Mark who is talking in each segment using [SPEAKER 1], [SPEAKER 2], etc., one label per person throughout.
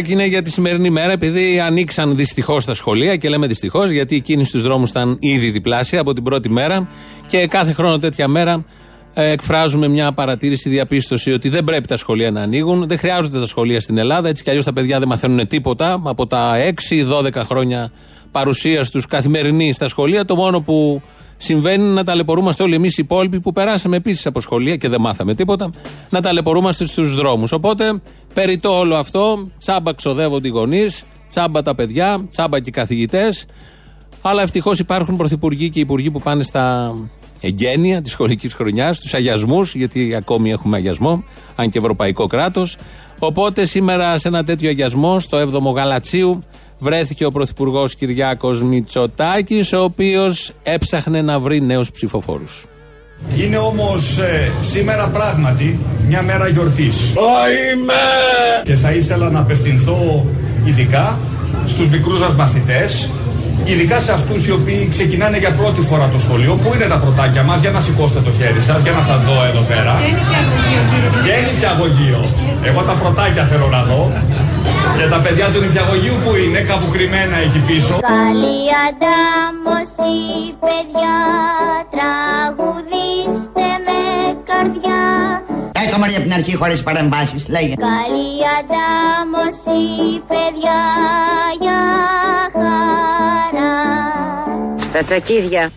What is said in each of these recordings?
[SPEAKER 1] Το τραγουδάκι είναι για τη σημερινή μέρα, επειδή ανοίξαν δυστυχώς τα σχολεία και λέμε δυστυχώς γιατί η κίνηση στους δρόμους ήταν ήδη διπλάσια από την πρώτη μέρα και κάθε χρόνο τέτοια μέρα ε, εκφράζουμε μια παρατήρηση, διαπίστωση ότι δεν πρέπει τα σχολεία να ανοίγουν. Δεν χρειάζονται τα σχολεία στην Ελλάδα. Έτσι κι αλλιώς τα παιδιά δεν μαθαίνουν τίποτα από τα 6-12 χρόνια παρουσίας τους καθημερινή στα σχολεία. Το μόνο που συμβαίνει είναι να ταλαιπωρούμαστε όλοι εμείς οι υπόλοιποι που περάσαμε επίσης από σχολεία και δεν μάθαμε τίποτα, να ταλαιπωρούμαστε στους δρόμους. Οπότε, περί το όλο αυτό, τσάμπα ξοδεύονται οι γονείς, τσάμπα τα παιδιά, τσάμπα και οι καθηγητές. Αλλά ευτυχώς υπάρχουν πρωθυπουργοί και υπουργοί που πάνε στα εγγένεια της σχολικής χρονιάς, στου αγιασμούς, γιατί ακόμη έχουμε αγιασμό, αν και ευρωπαϊκό κράτος. Οπότε σήμερα σε ένα τέτοιο αγιασμό, στο 7ο Γαλατσίου, βρέθηκε ο Πρωθυπουργός Κυριάκος Μητσοτάκης, ο οποίος έψαχνε να βρει νέους ψηφοφόρους.
[SPEAKER 2] Είναι όμως ε, σήμερα πράγματι μια μέρα γιορτής. Και θα ήθελα να απευθυνθώ ειδικά στους μικρούς μας μαθητές, ειδικά σε αυτούς οι οποίοι ξεκινάνε για πρώτη φορά το σχολείο. Πού είναι τα πρωτάκια μας, για να σηκώσετε το χέρι σας, για να σας δω εδώ πέρα. Και είναι νηπιαγωγείο. Εγώ τα πρωτάκια θέλω να δω. Και τα παιδιά του νηπιαγωγείου που είναι, κάπου κρυμμένα εκεί πίσω.
[SPEAKER 3] Καλή αντάμωση παιδιά Τραγουδίστε με καρδιά
[SPEAKER 4] Έστω Μαρία από την αρχή χωρίς παρεμβάσεις, λέγε.
[SPEAKER 3] Καλή αντάμωση παιδιά για χαρά
[SPEAKER 4] Στα τσακίδια.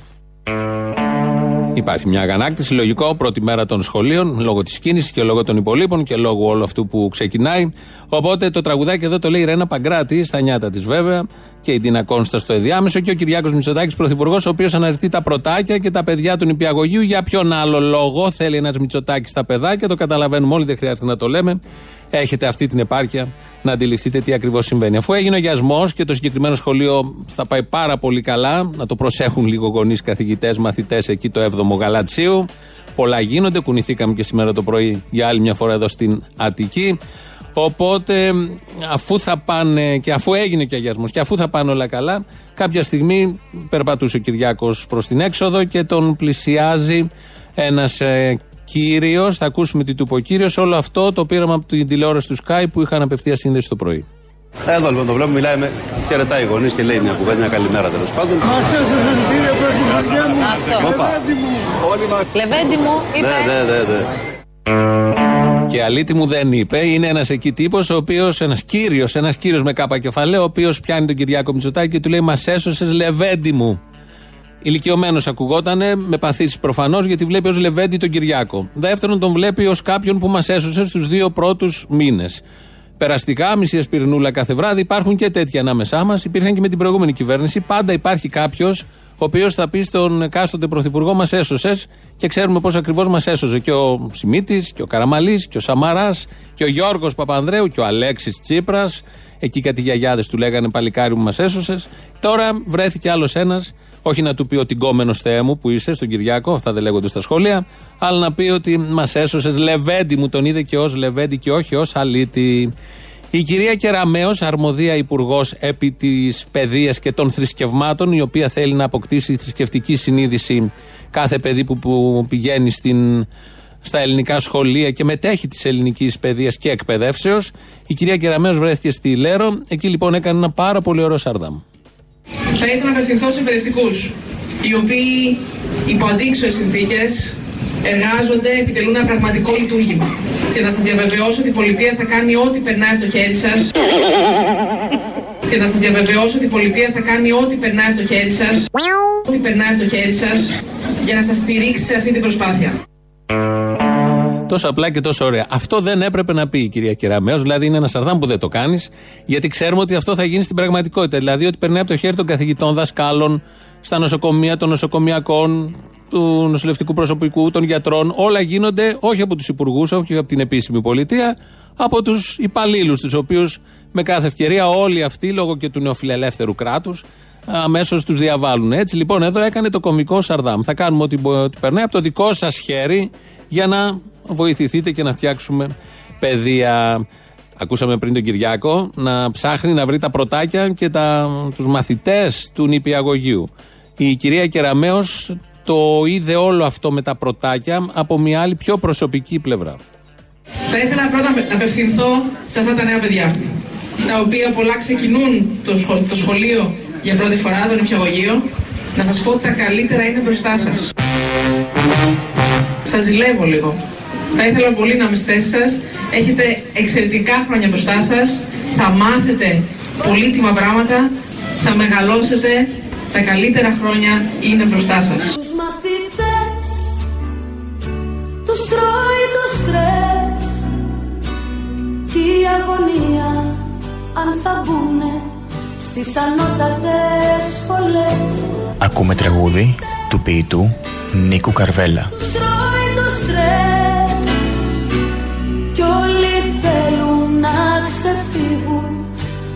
[SPEAKER 1] Υπάρχει μια αγανάκτηση, λογικό, πρώτη μέρα των σχολείων, λόγω της κίνησης και λόγω των υπολείπων και λόγω όλου αυτού που ξεκινάει. Οπότε το τραγουδάκι εδώ το λέει η Ρένα Παγκράτη, στα νιάτα της βέβαια, και η Ντίνα Κόνστα στο ενδιάμεσο και ο Κυριάκος Μητσοτάκης, πρωθυπουργός, ο οποίος αναζητεί τα πρωτάκια και τα παιδιά του νηπιαγωγείου. Για ποιον άλλο λόγο θέλει ένας Μητσοτάκης στα παιδάκια, το καταλαβαίνουμε όλοι, δεν χρειάζεται να το λέμε. Έχετε αυτή την επάρκεια να αντιληφθείτε τι ακριβώς συμβαίνει. Αφού έγινε ο γιασμός και το συγκεκριμένο σχολείο θα πάει πάρα πολύ καλά, να το προσέχουν λίγο γονείς, καθηγητές, μαθητές εκεί το 7ο Γαλατσίου. Πολλά γίνονται. Κουνηθήκαμε και σήμερα το πρωί για άλλη μια φορά εδώ στην Αττική. Οπότε, αφού θα πάνε και αφού έγινε και αγιασμό και αφού θα πάνε όλα καλά, κάποια στιγμή περπατούσε ο Κυριάκος προς την έξοδο και τον πλησιάζει ένας ε, κύριο. Θα ακούσουμε τι του είπε ο κύριος. Όλο αυτό το πήραμε από την τηλεόραση του Sky που είχαν απευθεία σύνδεση το πρωί.
[SPEAKER 5] Εδώ λοιπόν το βλέπουμε, μιλάει με. Χαιρετάει οι γονείς και λέει μια κουβέντα, μια καλημέρα τέλος πάντων. Όπα.
[SPEAKER 6] Λεβέντι μου, είπε.
[SPEAKER 5] Ναι, ναι, ναι, ναι.
[SPEAKER 1] Και αλήτη μου δεν είπε. Είναι ένας εκεί τύπος, ο οποίος, ένας κύριος, ένας κύριος με κάπα κεφαλαίο, ο οποίος πιάνει τον Κυριάκο Μητσοτάκη και του λέει Μας έσωσες Λεβέντι μου. Ηλικιωμένος ακουγότανε, με παθήσεις προφανώς, γιατί βλέπει ως Λεβέντι τον Κυριάκο. Δεύτερον, τον βλέπει ως κάποιον που μας έσωσε στους δύο πρώτους μήνες. Περαστικά, μισή ασπιρνούλα κάθε βράδυ, υπάρχουν και τέτοια ανάμεσά μας. Υπήρχαν και με την προηγούμενη κυβέρνηση. Πάντα υπάρχει κάποιος ο οποίος θα πει στον εκάστοτε πρωθυπουργό μας έσωσες και ξέρουμε πώς ακριβώς μας έσωσε. Και ο Σιμίτης, και ο Καραμαλής, και ο Σαμαράς, και ο Γιώργος Παπανδρέου, και ο Αλέξης Τσίπρας. Εκεί κάτι γιαγιάδες του λέγανε παλικάρι μου μας έσωσες. Τώρα βρέθηκε άλλος ένας, όχι να του πει ότι γκόμενος Θεέ μου που είσαι στον Κυριάκο, αυτά δεν λέγονται στα σχόλια, αλλά να πει ότι μας έσωσες. Λεβέντι μου τον είδε και ως Λεβέντι και όχι ως Αλίτη. Η κυρία Κεραμέο, αρμοδία υπουργός επί της παιδείας και των θρησκευμάτων, η οποία θέλει να αποκτήσει θρησκευτική συνείδηση κάθε παιδί που, που πηγαίνει στην, στα ελληνικά σχολεία και μετέχει της ελληνικής παιδείας και εκπαιδεύσεως. Η κυρία Κεραμέο βρέθηκε στη Λέρο. Εκεί λοιπόν έκανε ένα πάρα πολύ ωραίο σαρδάμ.
[SPEAKER 7] Θα ήθελα να απευθυνθώ σε εκπαιδευτικού, οι οποίοι υπό αντίξωες συνθήκες εργάζονται, επιτελούν ένα πραγματικό λειτουργήμα. Και να σας διαβεβαιώσω ότι η πολιτεία θα κάνει ό,τι περνάει από το χέρι σας. Και να σας διαβεβαιώσω ότι η πολιτεία θα κάνει ό,τι περνάει από το χέρι σας. Ό,τι περνάει από το χέρι σας για να σας στηρίξει σε αυτή την προσπάθεια.
[SPEAKER 1] Τόσο απλά και τόσο ωραία. Αυτό δεν έπρεπε να πει η κυρία Κεραμέο. Δηλαδή είναι ένας σαρδάμ που δεν το κάνεις, γιατί ξέρουμε ότι αυτό θα γίνει στην πραγματικότητα. Δηλαδή ότι περνάει από το χέρι των καθηγητών, δασκάλων, στα νοσοκομεία, των νοσοκομιακών, του νοσηλευτικού προσωπικού, των γιατρών. Όλα γίνονται όχι από τους υπουργούς, όχι από την επίσημη πολιτεία, από τους υπαλλήλους, τους οποίους με κάθε ευκαιρία όλοι αυτοί, λόγω και του νεοφιλελεύθερου κράτους, αμέσως τους διαβάλουν. Έτσι λοιπόν εδώ έκανε το κομικό Σαρδάμ. Θα κάνουμε ό,τι, ό,τι περνάει από το δικό σας χέρι για να βοηθηθείτε και να φτιάξουμε παιδεία. Ακούσαμε πριν τον Κυριάκο να ψάχνει να βρει τα πρωτάκια και τα, τους μαθητές του νηπιαγωγείου. Η κυρία Κεραμέως το είδε όλο αυτό με τα πρωτάκια από μια άλλη πιο προσωπική πλευρά.
[SPEAKER 7] Θα ήθελα πρώτα να απευθυνθώ σε αυτά τα νέα παιδιά, τα οποία πολλά ξεκινούν το, σχολείο, το σχολείο για πρώτη φορά, το νηπιαγωγείο, να σας πω ότι τα καλύτερα είναι μπροστά σας. Σας ζηλεύω λίγο. Θα ήθελα πολύ να είμαι στη θέση σας. Έχετε εξαιρετικά χρόνια μπροστά σας. Θα μάθετε πολύτιμα πράγματα. Θα μεγαλώσετε. Τα καλύτερα χρόνια είναι μπροστά σας.
[SPEAKER 8] Τους μαθητές Τους τρώει το στρες Κι η αγωνία Αν θα μπουνε Στις ανώτατες σχολές
[SPEAKER 9] Ακούμε τραγούδι του ποιητού Νίκου Καρβέλα.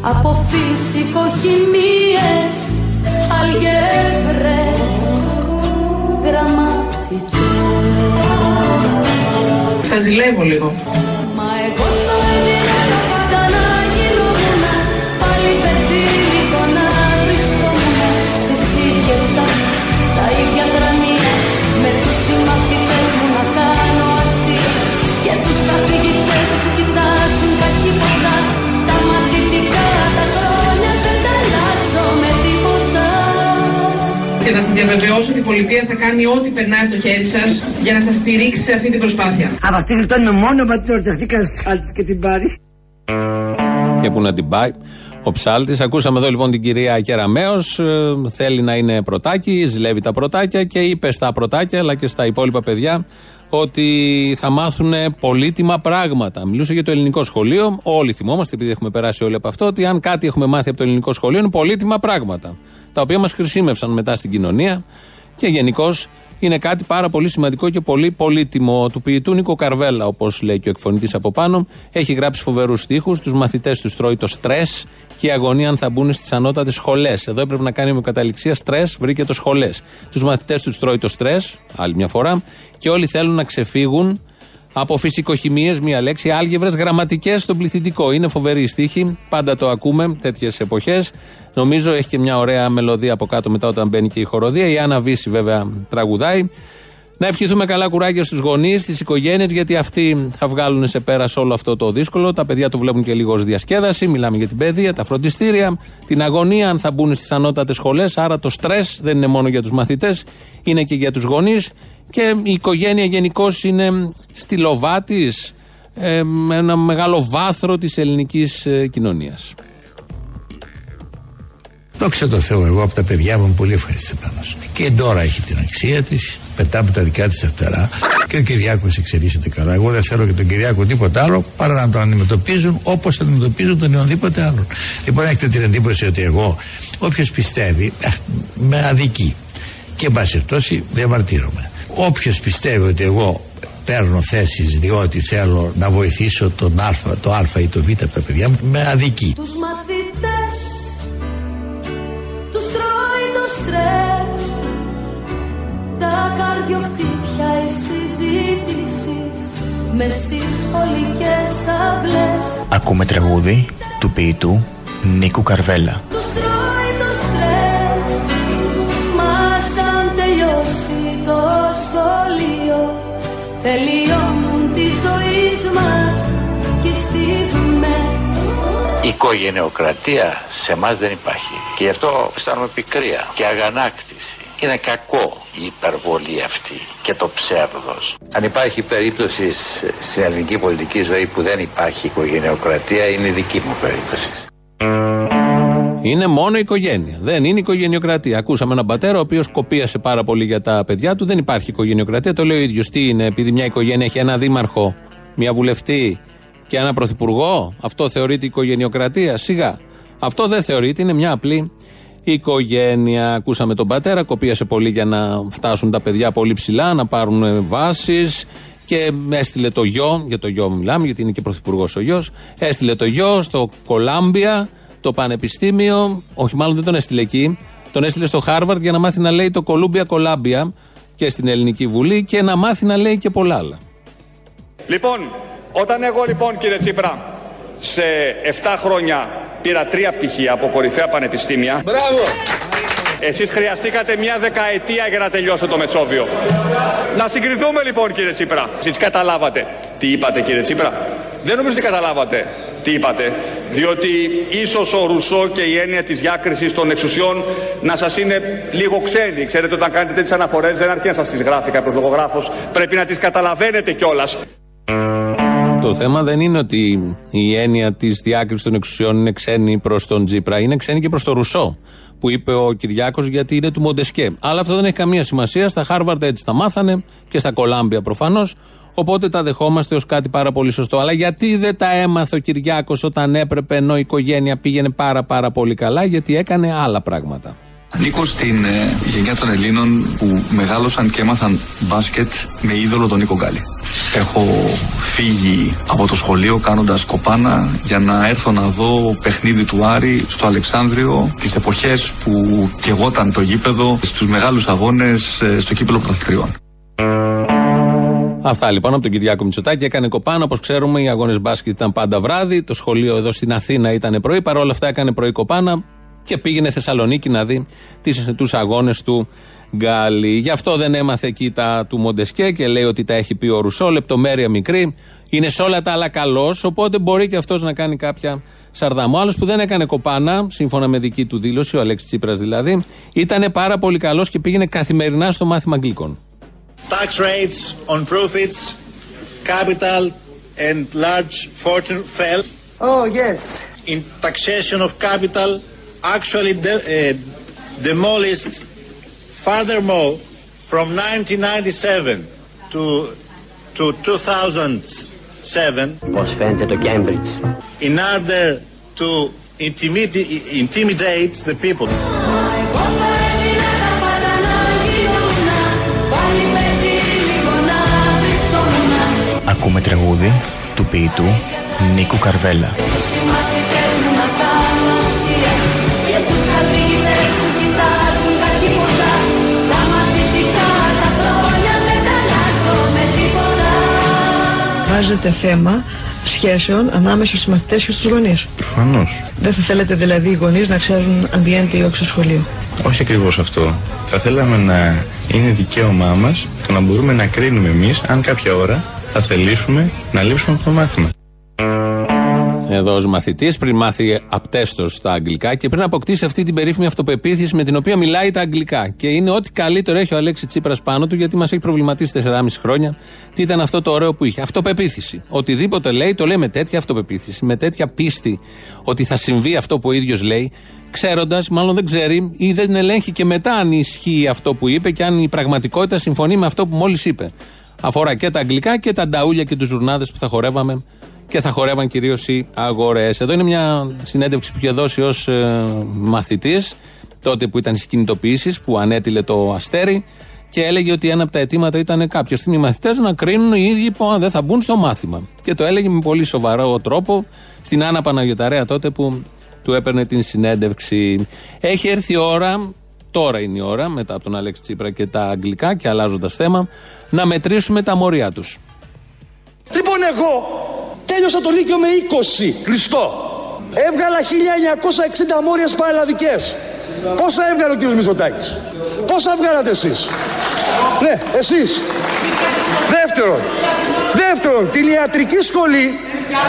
[SPEAKER 8] Από φυσικοχημίες Αλγεύρες Γραμματικές
[SPEAKER 7] Σας ζηλεύω λίγο.
[SPEAKER 8] Να
[SPEAKER 7] σας διαβεβαιώσω ότι η πολιτεία θα κάνει ό,τι περνάει από το χέρι σας για να σας στηρίξει σε αυτή την προσπάθεια.
[SPEAKER 4] Από αυτή γλιτώνουμε μόνο με την ορταχτή ψάλτης και την πάρει.
[SPEAKER 1] Και πού να την πάει. Ο ψάλτης. Ακούσαμε εδώ λοιπόν την κυρία Κεραμέο. θέλει να είναι πρωτάκι, ζηλεύει τα πρωτάκια και είπε στα πρωτάκια αλλά και στα υπόλοιπα παιδιά ότι θα μάθουν πολύτιμα πράγματα. Μιλούσε για το ελληνικό σχολείο. Όλοι θυμόμαστε, επειδή έχουμε περάσει όλοι από αυτό, ότι αν κάτι έχουμε μάθει από το ελληνικό σχολείο είναι πολύτιμα πράγματα. Τα οποία μας χρησιμεύσαν μετά στην κοινωνία και γενικώς είναι κάτι πάρα πολύ σημαντικό και πολύ πολύτιμο του ποιητού Νίκο Καρβέλα, όπως λέει και ο εκφωνητής από πάνω. Έχει γράψει φοβερούς στίχους, τους μαθητές του τρώει το στρες και η αγωνία αν θα μπουν στις ανώτατες σχολές. Εδώ έπρεπε να κάνει με καταληξία στρες, βρήκε το σχολές. Τους μαθητές τους τρώει το στρες, άλλη μια φορά, και όλοι θέλουν να ξεφύγουν από φυσικοχημίε, μία λέξη, άλγευρες γραμματικές στον πληθυντικό. Είναι φοβερή η στίχη, πάντα το ακούμε τέτοιες εποχές. Νομίζω έχει και μια ωραία μελωδία από κάτω μετά όταν μπαίνει και η χοροδία. Η Άννα Βύση βέβαια τραγουδάει. Να ευχηθούμε καλά κουράγια στους γονείς, στις οικογένειες, γιατί αυτοί θα βγάλουν σε πέρα όλο αυτό το δύσκολο. Τα παιδιά το βλέπουν και λίγο ως διασκέδαση. Μιλάμε για την παιδεία, τα φροντιστήρια, την αγωνία, αν θα μπουν στις ανώτατες σχολές. Άρα το στρες δεν είναι μόνο για τους μαθητές, είναι και για τους γονείς. Και η οικογένεια γενικώς είναι στη λοβά τη, ε, με ένα μεγάλο βάθρο της ελληνικής ε, κοινωνίας.
[SPEAKER 10] Δόξα τω Θεώ, εγώ από τα παιδιά μου είμαι πολύ ευχαριστή πάνω σου. Και η Ντόρα έχει την αξία της, πετάμε τα δικά της φτερά. Και ο Κυριάκος εξελίσσεται καλά. Εγώ δεν θέλω και τον Κυριάκο τίποτα άλλο παρά να τον αντιμετωπίζουν όπως αντιμετωπίζουν τον οποιονδήποτε άλλον. Λοιπόν, έχετε την εντύπωση ότι εγώ, όποιος πιστεύει, α, με αδικεί. Και εν πάση περιπτώσει διαμαρτύρομαι. Όποιος πιστεύει ότι εγώ παίρνω θέσεις διότι θέλω να βοηθήσω τον α, το α ή το β τα παιδιά μου, με αδικεί.
[SPEAKER 8] Τους μαθητές Τους τρώει το στρες Τα καρδιοχτύπια η συζήτηση Μες στις σχολικές αυλές
[SPEAKER 9] Ακούμε τραγούδι του ποιητού Νίκου Καρβέλα.
[SPEAKER 8] Τους σχολείο Τελειώνουν τη ζωή μας Και οι στιγμές
[SPEAKER 11] Η οικογενειοκρατία σε εμά δεν υπάρχει. Και γι' αυτό αισθάνομαι πικρία και αγανάκτηση. Είναι κακό η υπερβολή αυτή και το ψεύδος. Αν υπάρχει περίπτωση σ- στην ελληνική πολιτική ζωή που δεν υπάρχει οικογενειοκρατία, είναι η δική μου περίπτωση.
[SPEAKER 1] Είναι μόνο οικογένεια. Δεν είναι οικογενειοκρατία. Ακούσαμε έναν πατέρα ο οποίος κοπίασε πάρα πολύ για τα παιδιά του. Δεν υπάρχει οικογενειοκρατία. Το λέει ο ίδιος. Τι είναι, επειδή μια οικογένεια έχει ένα δήμαρχο, μια βουλευτή και ένα πρωθυπουργό, αυτό θεωρείται οικογενειοκρατία. Σιγά. Αυτό δεν θεωρείται. Είναι μια απλή οικογένεια. Ακούσαμε τον πατέρα, κοπίασε πολύ για να φτάσουν τα παιδιά πολύ ψηλά, να πάρουν βάσεις Και έστειλε το γιο, για το γιο μιλάμε, γιατί είναι και πρωθυπουργός ο γιος. Έστειλε το γιο στο Κολάμπια, το πανεπιστήμιο. Όχι, μάλλον δεν τον έστειλε εκεί. Τον έστειλε στο Χάρβαρντ για να μάθει να λέει το Κολούμπια Κολάμπια και στην Ελληνική Βουλή και να μάθει να λέει και πολλά άλλα.
[SPEAKER 2] Λοιπόν, όταν εγώ λοιπόν κύριε Τσίπρα σε 7 χρόνια πήρα τρία πτυχία από κορυφαία πανεπιστήμια.
[SPEAKER 12] Μπράβο!
[SPEAKER 2] Εσείς χρειαστήκατε μια δεκαετία για να τελειώσετε το Μεσόβιο. Να συγκριθούμε λοιπόν κύριε Τσίπρα. Εσείς καταλάβατε τι είπατε κύριε Τσίπρα; Δεν νομίζω ότι καταλάβατε τι είπατε. Διότι ίσως ο Ρουσό και η έννοια της διάκρισης των εξουσιών να σας είναι λίγο ξένη. Ξέρετε όταν κάνετε τέτοιες αναφορές δεν αρκεί να σας τις γράφει κάποιος λογογράφος. Πρέπει να τις καταλαβαίνετε κιόλας.
[SPEAKER 1] Το θέμα δεν είναι ότι η έννοια της διάκρισης των εξουσιών είναι ξένη προς τον Τζίπρα, είναι ξένη και προς τον Ρουσό, που είπε ο Κυριάκος γιατί είναι του Μοντεσκέ. Αλλά αυτό δεν έχει καμία σημασία. Στα Χάρβαρντ έτσι τα μάθανε και στα Κολάμπια προφανώς. Οπότε τα δεχόμαστε ως κάτι πάρα πολύ σωστό. Αλλά γιατί δεν τα έμαθε ο Κυριάκος όταν έπρεπε ενώ η οικογένεια πήγαινε πάρα πάρα πολύ καλά, γιατί έκανε άλλα πράγματα.
[SPEAKER 13] Ανήκω στην ε, γενιά των Ελλήνων που μεγάλωσαν και έμαθαν μπάσκετ με είδωλο τον Νίκο Γκάλη. Έχω φύγει από το σχολείο κάνοντας κοπάνα για να έρθω να δω παιχνίδι του Άρη στο Αλεξάνδριο τις εποχές που κεγόταν το γήπεδο στους μεγάλους αγώνες ε, στο κύπελο πρωταθλητριών.
[SPEAKER 1] Αυτά λοιπόν από τον Κυριάκο Μητσοτάκη. Έκανε κοπάνα. Όπως ξέρουμε, οι αγώνες μπάσκετ ήταν πάντα βράδυ. Το σχολείο εδώ στην Αθήνα ήταν πρωί. Παρ' όλα αυτά έκανε πρωί κοπάνα και πήγαινε Θεσσαλονίκη να δει τους αγώνες του Γκάλι. Γι' αυτό δεν έμαθε εκεί τα του Μοντεσκέ και λέει ότι τα έχει πει ο Ρουσό. Λεπτομέρεια μικρή. Είναι σε όλα τα άλλα καλός. Οπότε μπορεί και αυτός να κάνει κάποια σαρδάμο. Άλλος που δεν έκανε κοπάνα, σύμφωνα με δική του δήλωση, ο Αλέξης Τσίπρας δηλαδή, ήταν πάρα πολύ καλός και πήγαινε καθημερινά στο μάθημα Αγγλικών.
[SPEAKER 14] Tax rates on profits, capital and large fortune fell.
[SPEAKER 15] Oh, yes.
[SPEAKER 14] In taxation of capital actually de- uh, demolished furthermore from 1997 to, to 2007
[SPEAKER 16] Πώς φαίνεται το Cambridge.
[SPEAKER 14] in order to intimidate, intimidate the people.
[SPEAKER 17] Εγώ θα έδινα τα πάντα να γίνουν Πάλι με τη λίγο να βρισκόμουν
[SPEAKER 8] Ακούμε τραγούδι του ποιητού Νίκου Καρβέλα.
[SPEAKER 15] Βάζετε θέμα σχέσεων ανάμεσα στους μαθητές και στους γονείς.
[SPEAKER 8] Προφανώς.
[SPEAKER 15] Δεν θα θέλετε δηλαδή οι γονείς να ξέρουν αν πηγαίνετε ή όχι στο σχολείο;
[SPEAKER 8] Όχι ακριβώς αυτό. Θα θέλαμε να είναι δικαίωμά μας το να μπορούμε να κρίνουμε εμείς αν κάποια ώρα θα θελήσουμε να λείψουμε από το μάθημα.
[SPEAKER 1] Εδώ ως μαθητής, πριν μάθει απτέστος στα αγγλικά και πριν αποκτήσει αυτή την περίφημη αυτοπεποίθηση με την οποία μιλάει τα αγγλικά. Και είναι ό,τι καλύτερο έχει ο Αλέξη Τσίπρας πάνω του, γιατί μας έχει προβληματίσει 4,5 χρόνια. Τι ήταν αυτό το ωραίο που είχε. Αυτοπεποίθηση. Οτιδήποτε λέει, το λέει με τέτοια αυτοπεποίθηση, με τέτοια πίστη ότι θα συμβεί αυτό που ο ίδιος λέει, ξέροντας, μάλλον δεν ξέρει ή δεν ελέγχει και μετά αν ισχύει αυτό που είπε και αν η πραγματικότητα συμφωνεί με αυτό που μόλις είπε. Αφορά και τα αγγλικά και τα νταούλια και τους ζουρνάδες που θα χορεύαμε και θα χορεύαν κυρίως οι αγορές. Εδώ είναι μια συνέντευξη που είχε δώσει ως ε, μαθητής, τότε που ήταν στις κινητοποιήσεις, που ανέτειλε το αστέρι και έλεγε ότι ένα από τα αιτήματα ήταν κάποια στιγμή οι μαθητές να κρίνουν οι ίδιοι που δεν θα μπουν στο μάθημα. Και το έλεγε με πολύ σοβαρό τρόπο στην Άννα Παναγιωταρέα τότε που του έπαιρνε την συνέντευξη. Έχει έρθει η ώρα, τώρα είναι η ώρα, μετά από τον Αλέξη Τσίπρα και τα αγγλικά και αλλάζοντας θέμα, να μετρήσουμε τα μόρια τους.
[SPEAKER 18] Λοιπόν, εγώ τέλειωσα το Λύκειο με 20, Χριστό. Έβγαλα 1960 μόριες παραλλαδικές. Πόσα έβγαλε ο κύριος Μητσοτάκης; Πόσα βγάλατε εσείς; Ναι, εσείς. Δεύτερον, δεύτερον, την ιατρική σχολή,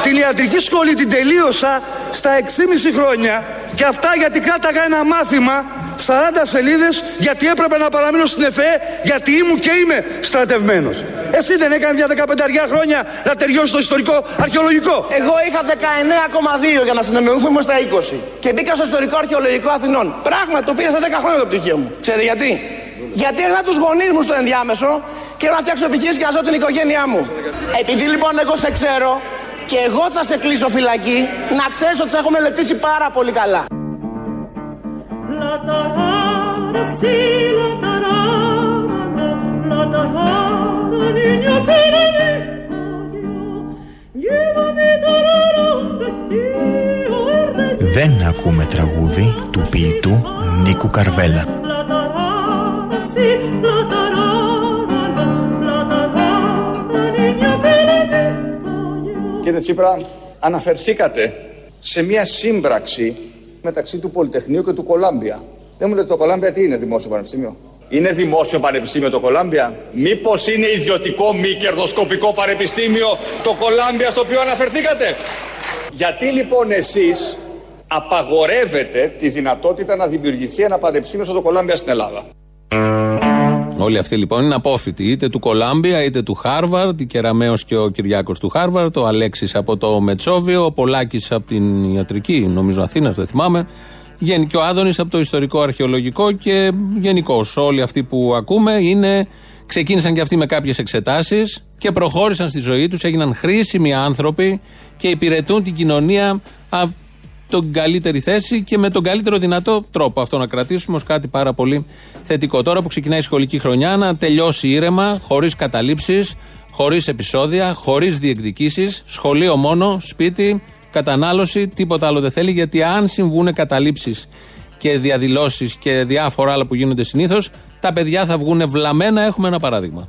[SPEAKER 18] την ιατρική σχολή την τελείωσα στα 6,5 χρόνια και αυτά γιατί κράταγα ένα μάθημα 40 σελίδες γιατί έπρεπε να παραμείνω στην ΕΦΕ γιατί ήμουν και είμαι στρατευμένος. Εσύ δεν έκανες μια 15 χρόνια να τελειώσει το ιστορικό αρχαιολογικό.
[SPEAKER 19] Εγώ είχα 19,2 για να συνεννοηθούμε στα 20. Και μπήκα στο ιστορικό αρχαιολογικό Αθηνών. Πράγμα το πήρα σε 10 χρόνια το πτυχίο μου. Ξέρετε γιατί; Γιατί έκανα τους γονείς μου στο ενδιάμεσο και να φτιάξω επιχείρηση και να ζω την οικογένειά μου. Επειδή λοιπόν εγώ σε ξέρω και εγώ θα σε κλείσω φυλακή, να ξέρεις ότι σε έχω μελετήσει πάρα πολύ καλά.
[SPEAKER 17] Δεν
[SPEAKER 8] ακούμε τραγούδι του ποιητού Νίκου Καρβέλα.
[SPEAKER 2] Κύριε Τσίπρα, αναφερθήκατε σε μια σύμπραξη μεταξύ του Πολυτεχνείου και του Κολάμπια. Δεν μου λέτε το Κολάμπια τι είναι δημόσιο πανεπιστήμιο; Είναι δημόσιο πανεπιστήμιο το Κολάμπια. Μήπως είναι ιδιωτικό μη κερδοσκοπικό πανεπιστήμιο το Κολάμπια στο οποίο αναφερθήκατε; Γιατί λοιπόν εσείς απαγορεύετε τη δυνατότητα να δημιουργηθεί ένα πανεπιστήμιο στο Κολάμπια στην Ελλάδα;
[SPEAKER 1] Όλοι αυτοί λοιπόν είναι απόφοιτοι είτε του Κολάμπια είτε του Χάρβαρντ, η Κεραμαίο και ο Κυριάκος του Χάρβαρντ, ο Αλέξης από το Μετσόβιο, ο Πολάκης από την ιατρική, νομίζω Αθήνας, δεν θυμάμαι, και ο Άδωνης από το ιστορικό αρχαιολογικό και γενικώς όλοι αυτοί που ακούμε είναι, ξεκίνησαν και αυτοί με κάποιες εξετάσεις και προχώρησαν στη ζωή τους, έγιναν χρήσιμοι άνθρωποι και υπηρετούν την κοινωνία από τον καλύτερη θέση και με τον καλύτερο δυνατό τρόπο. Αυτό να κρατήσουμε ως κάτι πάρα πολύ θετικό. Τώρα που ξεκινάει η σχολική χρονιά, να τελειώσει ήρεμα, χωρίς καταλήψεις, χωρίς επεισόδια, χωρίς διεκδικήσεις, σχολείο μόνο, σπίτι, κατανάλωση, τίποτα άλλο δεν θέλει. Γιατί αν συμβούν καταλήψεις και διαδηλώσεις και διάφορα άλλα που γίνονται συνήθως, τα παιδιά θα βγουν βλαμμένα. Έχουμε ένα παράδειγμα.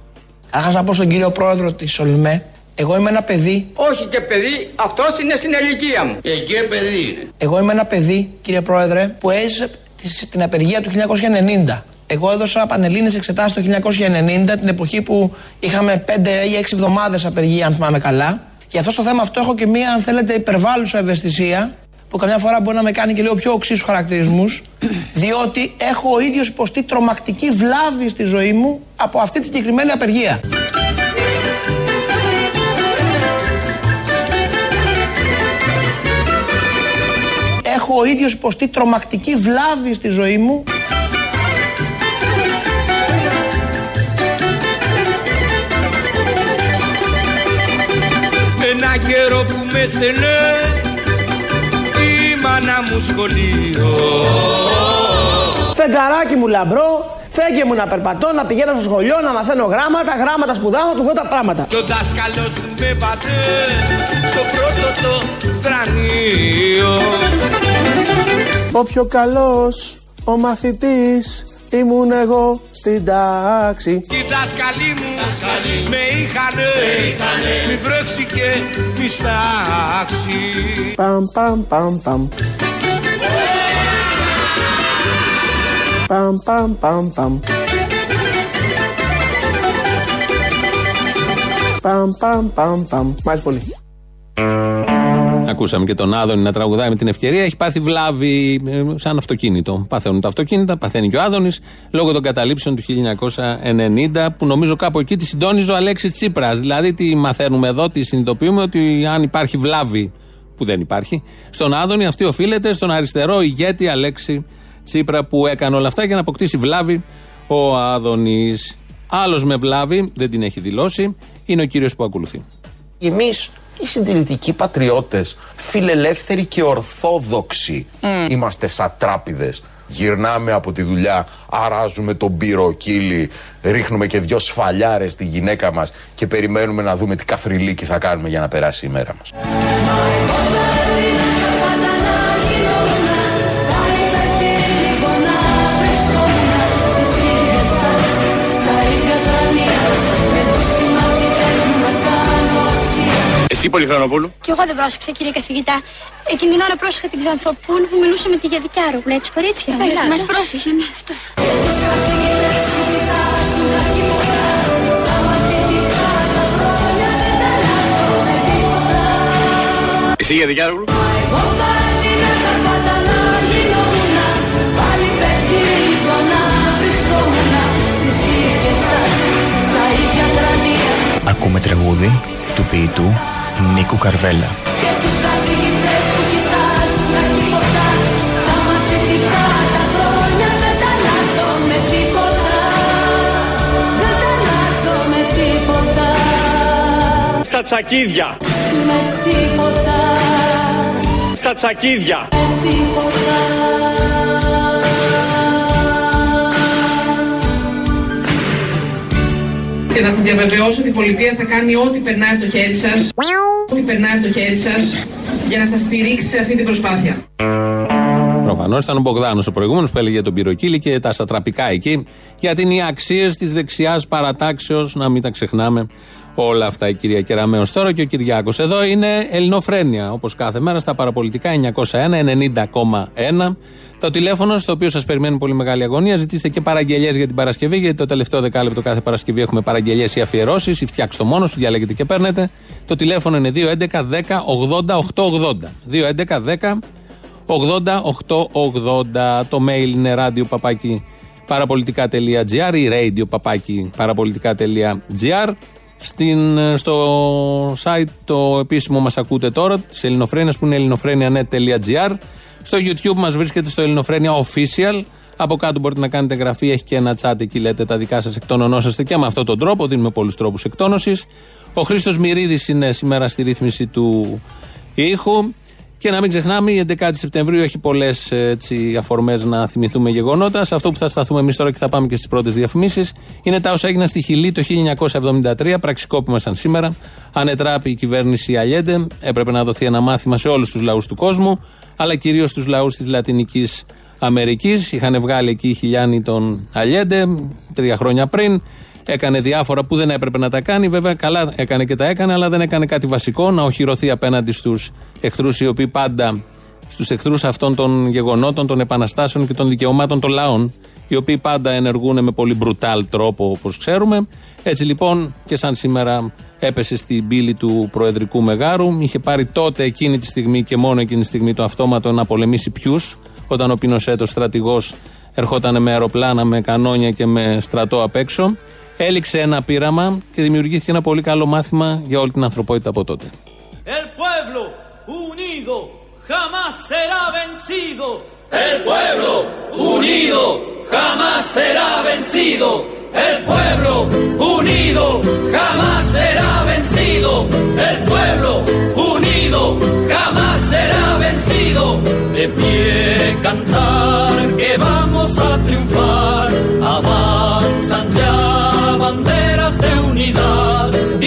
[SPEAKER 19] Άχα να πω στον κύριο πρόεδρο της Ολμέ, εγώ είμαι ένα παιδί.
[SPEAKER 20] Όχι και παιδί, αυτός είναι στην ηλικία μου. Και εκεί παιδί είναι.
[SPEAKER 19] Εγώ είμαι ένα παιδί, κύριε Πρόεδρε, που έζησε της- την απεργία του 1990. Εγώ έδωσα πανελλήνιες εξετάσεις το 1990, την εποχή που είχαμε 5 ή 6 εβδομάδες απεργία, αν θυμάμαι καλά. Γι' αυτό στο θέμα αυτό έχω και μία, αν θέλετε, υπερβάλλουσα ευαισθησία, που καμιά φορά μπορεί να με κάνει και λίγο πιο οξύσου χαρακτηρισμούς, διότι έχω ο ίδιος υποστεί τρομακτική βλάβη στη ζωή μου από αυτή τη συγκεκριμένη απεργία. Έχω ο ίδιος υποστεί τρομακτική βλάβη στη ζωή μου
[SPEAKER 20] Ένα καιρό που με στενέ η μάνα μου σχολείο.
[SPEAKER 21] Φεγγαράκι μου λαμπρό, φέγγε μου να περπατώ, να πηγαίνω στο σχολείο, να μαθαίνω γράμματα, γράμματα σπουδάω, του δω τα πράγματα.
[SPEAKER 20] Και ο δάσκαλος μου με βάζε στο πρώτο το κρανίο.
[SPEAKER 21] Ο πιο καλός, ο μαθητής, ήμουν εγώ στην τάξη.
[SPEAKER 20] Οι δάσκαλοι μου με είχανε, μη βρέξει και μη στάξει.
[SPEAKER 21] Παμ, παμ, παμ, παμ. Παμ, παμ, παμ, παμ. Παμ, παμ, παμ, παμ. Μ' αρέσει πολύ.
[SPEAKER 1] Ακούσαμε και τον Άδωνη να τραγουδάει με την ευκαιρία. Έχει πάθει βλάβη ε, σαν αυτοκίνητο. Παθαίνουν τα αυτοκίνητα, παθαίνει και ο Άδωνης λόγω των καταλήψεων του 1990 που νομίζω κάπου εκεί τη συντόνιζε ο Αλέξης Τσίπρας. Δηλαδή, τι μαθαίνουμε εδώ, τι συνειδητοποιούμε ότι αν υπάρχει βλάβη, που δεν υπάρχει, στον Άδωνη αυτή οφείλεται στον αριστερό ηγέτη Αλέξη Τσίπρα που έκανε όλα αυτά για να αποκτήσει βλάβη ο Άδωνης. Άλλος με βλάβη, δεν την έχει δηλώσει, είναι ο κύριος που ακολουθεί.
[SPEAKER 22] Εμείς οι συντηρητικοί πατριώτες, φιλελεύθεροι και ορθόδοξοι, είμαστε σατράπιδες. Γυρνάμε από τη δουλειά, αράζουμε τον πυροκύλι, ρίχνουμε και δυο σφαλιάρες στη γυναίκα μας και περιμένουμε να δούμε τι καφριλίκι θα κάνουμε για να περάσει η μέρα μας.
[SPEAKER 20] Εσύ Πολυχρονοπούλου.
[SPEAKER 23] Και εγώ δεν πρόσεξα, κύριε καθηγητά. Εκείνη την ώρα πρόσεχα την Ξανθοπούλου που μιλούσε με τη Γιαδικιάρο, που λέει τις κορίτσιας.
[SPEAKER 24] Εντάξει,
[SPEAKER 23] Μας
[SPEAKER 24] μας
[SPEAKER 23] πρόσεχε, ναι, αυτό.
[SPEAKER 20] Εσύ για δικιά του.
[SPEAKER 8] Ακούμε τραγούδι του ποιητού Νίκου Καρβέλα.
[SPEAKER 2] Στα τσακίδια.
[SPEAKER 25] Με τίποτα,
[SPEAKER 2] Στα τσακίδια.
[SPEAKER 25] με τίποτα.
[SPEAKER 7] Και να σας διαβεβαιώσω ότι η πολιτεία θα κάνει ό,τι περνάει από το χέρι σας, ό,τι περνάει από το χέρι σας, για να σας στηρίξει σε αυτή την προσπάθεια.
[SPEAKER 1] προφανώς ήταν ο Μπογδάνος ο προηγούμενος που έλεγε για τον Πυροκύλη και τα σατραπικά εκεί. Γιατί είναι οι αξίες της δεξιάς παρατάξεως, να μην τα ξεχνάμε όλα αυτά η κυρία Κεραμέο τώρα και ο Κυριάκος. Εδώ είναι Ελληνοφρένια, όπως κάθε μέρα στα παραπολιτικά 901-90,1. Το τηλέφωνο στο οποίο σας περιμένει πολύ μεγάλη αγωνία. Ζητήστε και παραγγελίε για την Παρασκευή, γιατί το τελευταίο δεκάλεπτο κάθε Παρασκευή έχουμε παραγγελίε ή αφιερώσεις ή φτιάξτε το μόνο σου, διαλέγετε και παίρνετε. Το τηλέφωνο είναι 211 10 80 880. 211 10 80 Το mail είναι radio παπάκι παραπολιτικά.gr ή radio παπάκι παραπολιτικά.gr. Στην, στο site το επίσημο μας ακούτε τώρα της Ελληνοφρένειας που είναι ελληνοφρένια.net.gr στο YouTube μας βρίσκεται στο Ελληνοφρένια Official από κάτω μπορείτε να κάνετε εγγραφή, έχει και ένα chat εκεί λέτε τα δικά σας εκτονωνόσαστε και με αυτόν τον τρόπο, δίνουμε πολλούς τρόπους εκτόνωσης. Ο Χρήστος Μυρίδης είναι σήμερα στη ρύθμιση του ήχου. Και να μην ξεχνάμε, η 11η Σεπτεμβρίου έχει πολλές αφορμές να θυμηθούμε γεγονότας. Σε αυτό που θα σταθούμε εμείς τώρα και θα πάμε και στις πρώτες διαφημίσεις είναι τα όσα έγιναν στη Χιλή το 1973, πραξικόπημα σαν σήμερα. Ανετράπη η κυβέρνηση Αλιέντε. Έπρεπε να δοθεί ένα μάθημα σε όλους τους λαούς του κόσμου, αλλά κυρίως στου λαούς της Λατινικής Αμερικής. Είχαν βγάλει εκεί οι χιλιάνοι τον Αλιέντε τρία χρόνια πριν. Έκανε διάφορα που δεν έπρεπε να τα κάνει. Βέβαια, καλά έκανε και τα έκανε, αλλά δεν έκανε κάτι βασικό να οχυρωθεί απέναντι στους εχθρούς, οι οποίοι πάντα στους εχθρούς αυτών των γεγονότων, των επαναστάσεων και των δικαιωμάτων των λαών, οι οποίοι πάντα ενεργούν με πολύ μπρουτάλ τρόπο, όπως ξέρουμε. Έτσι λοιπόν, και σαν σήμερα έπεσε στην πύλη του Προεδρικού Μεγάρου, είχε πάρει τότε εκείνη τη στιγμή και μόνο εκείνη τη στιγμή το αυτόματο να πολεμήσει ποιου, όταν ο Πινοσέτος στρατηγός ερχόταν με αεροπλάνα, με κανόνια και με στρατό απ' έξω. Έληξε ένα πείραμα και δημιουργήθηκε ένα πολύ καλό μάθημα για όλη την ανθρωπότητα από τότε.
[SPEAKER 17] El pueblo unido jamás será vencido. El pueblo unido jamás será vencido. El pueblo unido jamás será vencido. El pueblo unido jamás será vencido. De pie cantar que vamos a triunfar. Avanzan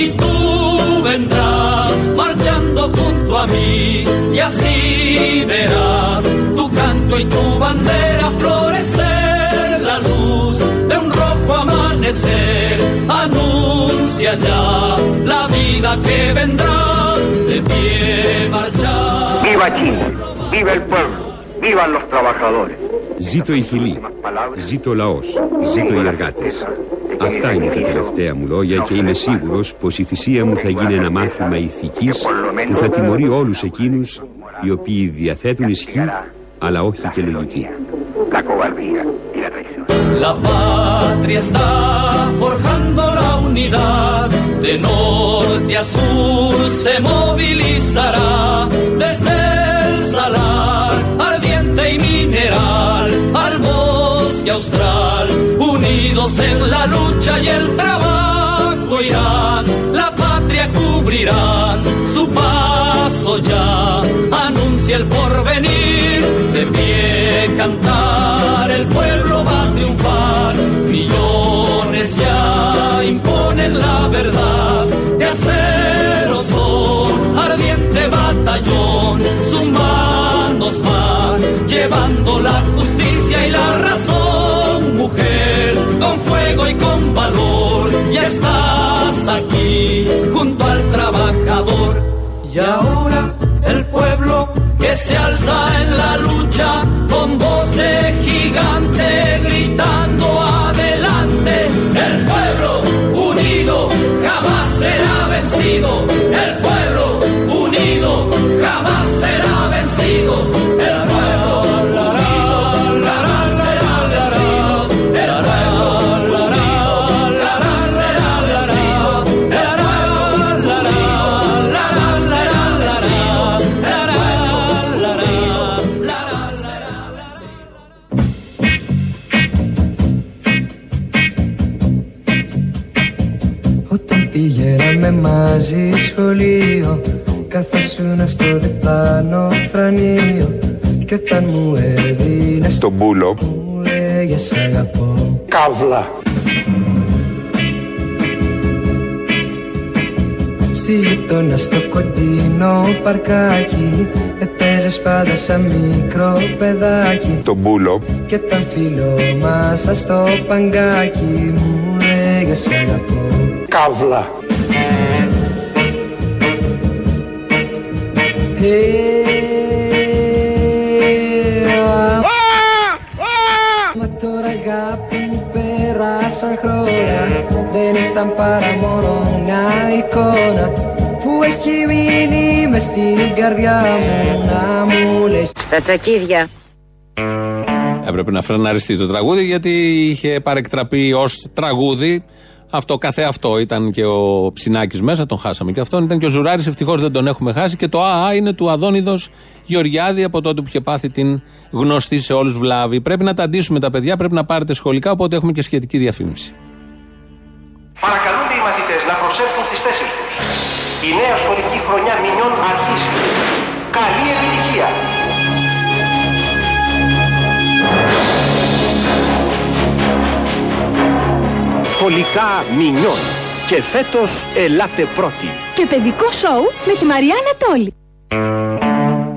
[SPEAKER 17] y tú vendrás marchando junto a mí y así verás tu canto y tu bandera florecer la luz de un rojo amanecer. Anuncia ya la vida que vendrá de pie marchar.
[SPEAKER 23] Viva Chile viva el pueblo vivan los trabajadores.
[SPEAKER 26] Zito y Gilí, Zito Laos, Zito y Argates. Αυτά είναι τα τελευταία μου λόγια και είμαι σίγουρος πως η θυσία μου θα γίνει ένα μάθημα ηθικής που θα τιμωρεί όλους εκείνους οι οποίοι διαθέτουν ισχύ αλλά όχι και λογική.
[SPEAKER 23] La cobardía y la traición.
[SPEAKER 17] La patria está forjando la unidad, de norte a sur se movilizará desde el salar ardiente y mineral al bosque austral, unidos en la lucha y el trabajo irán, la patria cubrirán, su paso ya. Anuncia el porvenir, de pie cantar. El pueblo va a triunfar, millones ya imponen la verdad, de acero son ardiente batallón, sus manos van llevando la justicia y la razón, ya estás aquí junto al trabajador. Y ahora el pueblo que se alza en la lucha con voz de gigante gritando adelante. El pueblo unido jamás será vencido. El pueblo unido jamás será vencido.
[SPEAKER 27] Διπλάνο φρανείο Κι όταν μου έδινες
[SPEAKER 23] Τον μπούλο.
[SPEAKER 27] Μου λέγες αγαπώ
[SPEAKER 23] Καύλα.
[SPEAKER 27] Στη γειτονιά στο κοντινό παρκάκι Έπαιζε παίζες πάντα σαν μικρό παιδάκι
[SPEAKER 22] Το μπούλο.
[SPEAKER 27] Κι όταν φίλο μας θα στο παγκάκι μου λέγες σ' αγαπώ
[SPEAKER 28] Καύλα.
[SPEAKER 27] Μα τώρα αγάπη μου πέρασαν χρόνια Δεν ήταν παρά μόνο μια εικόνα Που έχει μείνει μες στην καρδιά μου Να μου λες
[SPEAKER 29] Στα τσακίδια.
[SPEAKER 1] Έπρεπε να φρεναριστεί το τραγούδι γιατί είχε παρεκτραπεί ως τραγούδι. Αυτό καθε αυτό ήταν και ο Ψινάκης μέσα, τον χάσαμε και αυτόν. Ήταν και ο Ζουράρης, ευτυχώς δεν τον έχουμε χάσει. Και το ΑΑ είναι του Αδόνιδος Γεωργιάδη από τότε που είχε πάθει την γνωστή σε όλους βλάβη. Πρέπει να τα αντίσουμε τα παιδιά, πρέπει να πάρετε σχολικά, οπότε έχουμε και σχετική διαφήμιση.
[SPEAKER 9] Παρακαλούνται οι μαθητές να προσέλθουν στις θέσεις τους. Η νέα σχολική χρονιά μηνιών αρχίζει. Καλή επιτυχία! Σχολικά μηνιών. Και φέτος ελάτε πρώτοι.
[SPEAKER 29] Και παιδικό σοου με τη Μαριάννα Τόλη.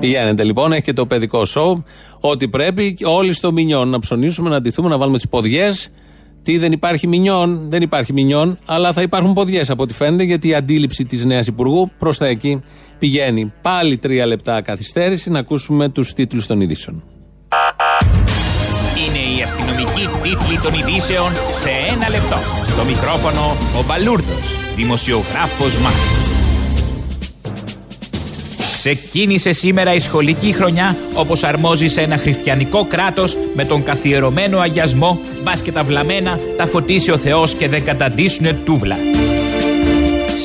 [SPEAKER 1] Πηγαίνετε λοιπόν, έχει και το παιδικό σοου. Ό,τι πρέπει, όλοι στο μηνιόν να ψωνίσουμε, να ντυθούμε, να βάλουμε τις ποδιές. Τι δεν υπάρχει μηνιόν, δεν υπάρχει μηνιόν, αλλά θα υπάρχουν ποδιές από ό,τι φαίνεται, γιατί η αντίληψη της νέας Υπουργού προς τα εκεί πηγαίνει. Πάλι τρία λεπτά καθυστέρηση να ακούσουμε τους τίτλους των ειδήσεων.
[SPEAKER 30] Είναι η αστυνομική τίτλη των ειδήσεων σε ένα λεπτό. Στο μικρόφωνο ο Μπαλούρδος, δημοσιογράφος Μάρκο. Ξεκίνησε σήμερα η σχολική χρονιά όπως αρμόζει σε ένα χριστιανικό κράτος με τον καθιερωμένο αγιασμό μπας και τα βλαμμένα τα φωτίσει ο Θεός και δεν καταντήσουνε τούβλα.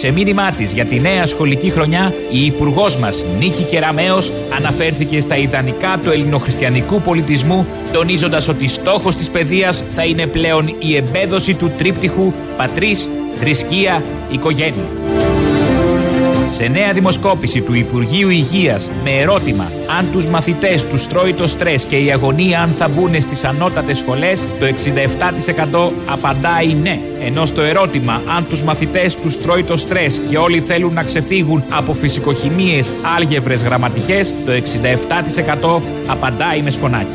[SPEAKER 30] Σε μήνυμά της για τη νέα σχολική χρονιά, η υπουργός μας Νίκη Κεραμέο αναφέρθηκε στα ιδανικά του ελληνοχριστιανικού πολιτισμού, τονίζοντας ότι στόχος της παιδείας θα είναι πλέον η εμπέδωση του τρίπτυχου πατρίς, θρησκεία, οικογένεια. Σε νέα δημοσκόπηση του Υπουργείου Υγείας με ερώτημα αν τους μαθητές τους τρώει το στρες και η αγωνία αν θα μπουν στις ανώτατες σχολές, το 67% απαντάει ναι. Ενώ στο ερώτημα αν τους μαθητές τους τρώει το στρες και όλοι θέλουν να ξεφύγουν από φυσικοχημίες, άλγευρες, γραμματικές, το 67% απαντάει με σκονάκι.